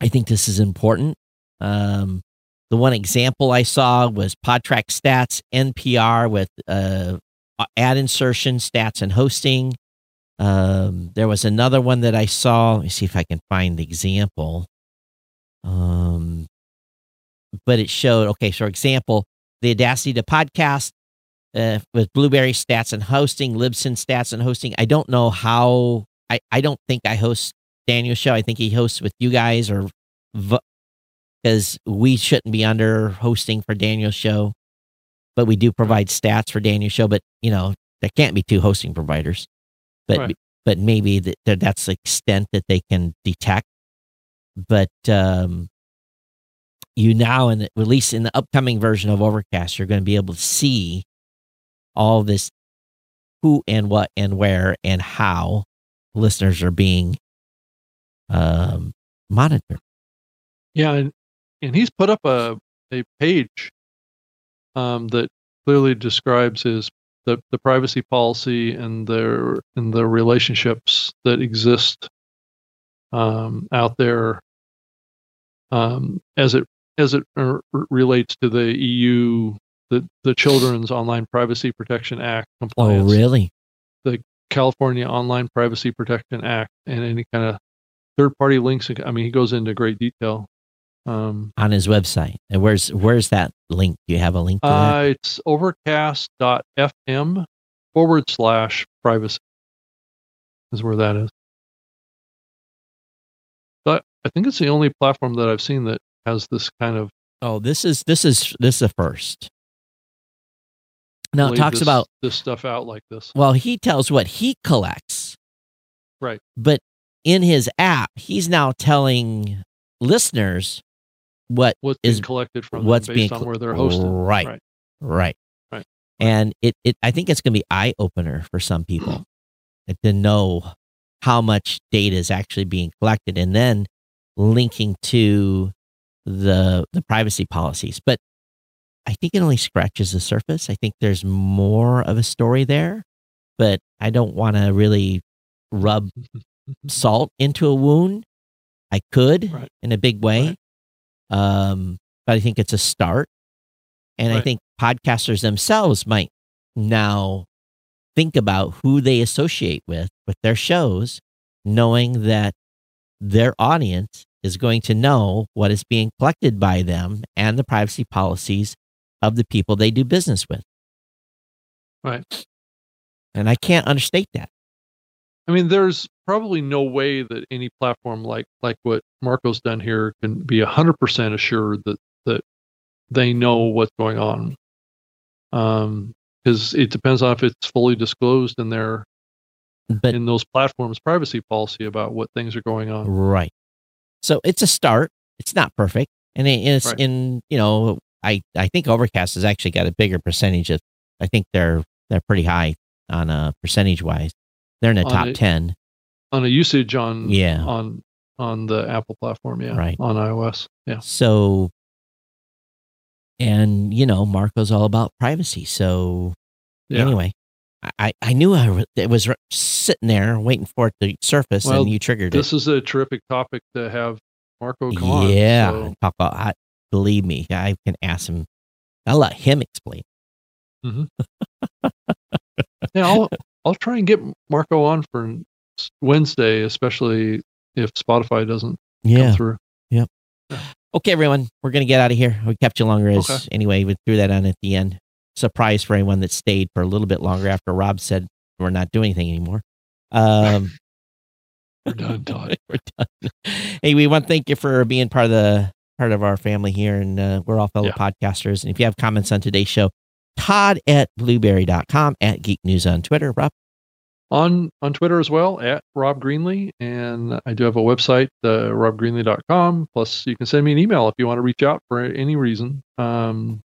I think this is important. Um, the one example I saw was Podtrac Stats, NPR with uh, ad insertion, stats, and hosting. Um, there was another one that I saw. Let me see if I can find the example. Um, but it showed okay. So, example, the Audacity to podcast uh, with Blubrry stats and hosting, Libsyn stats and hosting. I don't know how. I I don't think I host Daniel's show. I think he hosts with you guys or because we shouldn't be under hosting for Daniel's show, but we do provide stats for Daniel's show. But you know, there can't be two hosting providers. But Right. but maybe that that that's the extent that they can detect. But um, you now, in the, at least in the upcoming version of Overcast, you're going to be able to see all this who and what and where and how listeners are being um, monitored. Yeah, and and he's put up a a page um, that clearly describes his the, the privacy policy and their and the relationships that exist um, out there um, as it as it r- relates to the EU the the Children's Online Privacy Protection Act compliance. Oh, really? The California Online Privacy Protection Act, and any kind of third party links. I mean, he goes into great detail. Um, On his website. And where's where's that link? Do you have a link to that? Uh, it's overcast.fm forward slash privacy is where that is. But I think it's the only platform that I've seen that has this kind of Oh, this is this is this is a first. Now it talks this, about this stuff out like this. well, he tells what he collects. Right. But in his app, he's now telling listeners what What's is being collected from what's being on where they're hosted. Right. Right. right. Right. And it, it I think it's gonna be eye opener for some people to know how much data is actually being collected and then linking to the the privacy policies. But I think it only scratches the surface. I think there's more of a story there, but I don't want to really rub salt into a wound. I could Right. in a big way. Um, but I think it's a start. And I think podcasters themselves might now think about who they associate with with their shows, knowing that their audience is going to know what is being collected by them and the privacy policies of the people they do business with. Right. And I can't understate that. I mean, there's probably no way that any platform like like what Marco's done here can be hundred percent assured that that they know what's going on. Um, because it depends on if it's fully disclosed in their But in those platforms' privacy policy about what things are going on. Right. So it's a start. It's not perfect, and it- it's Right. in you know I I think Overcast has actually got a bigger percentage of. I think they're they're pretty high on a percentage wise. They're in the top the- ten. On a usage on Yeah. on on the Apple platform, yeah, Right. on iOS, yeah, So, and you know Marco's all about privacy. So yeah. anyway, I- I knew I wa- it was sitting there waiting for it to surface, Well, and you triggered it. This is a terrific topic to have Marco come on. yeah, so- talk about. I, believe me, I can ask him. I'll let him explain. Mm-hmm. Yeah, I'll I'll try and get Marco on for Wednesday, especially if Spotify doesn't come through. Yep. Okay, everyone, we're to get out of here. We kept you longer as Okay. anyway. We threw that on at the end. Surprise for anyone that stayed for a little bit longer after Rob said we're not doing anything anymore. Um, We're done, Todd. we're done. Hey, we want to thank you for being part of the part of our family here, and uh, we're all fellow Yeah. podcasters. And if you have comments on today's show, Todd at blubrry.com at Geek News on Twitter. Rob, on on Twitter as well at Rob Greenlee. and I do have a website, the uh, robgreenlee.com. Plus, you can send me an email if you want to reach out for any reason. Um,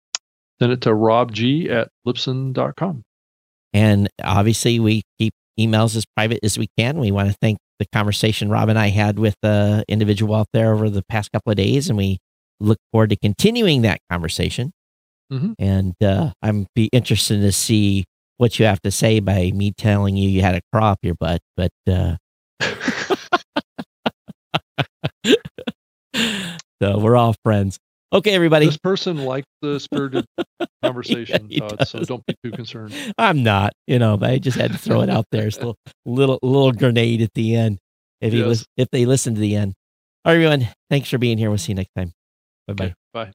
send it to robg at libsyn.com. And obviously, we keep emails as private as we can. We want to thank the conversation Rob and I had with the individual out there over the past couple of days, and we look forward to continuing that conversation. Mhm. And uh, I'm be interested to see what you have to say by me telling you you had a crop your butt. But uh, so we're all friends. Okay, everybody. this person liked the spirited conversation, he Todd, so don't be too concerned. I'm not, you know, but I just had to throw it out there. It's a little, little, little grenade at the end. If he Yes. was, if they listen to the end. All right, everyone. Thanks for being here. We'll see you next time. Bye bye. Okay, bye.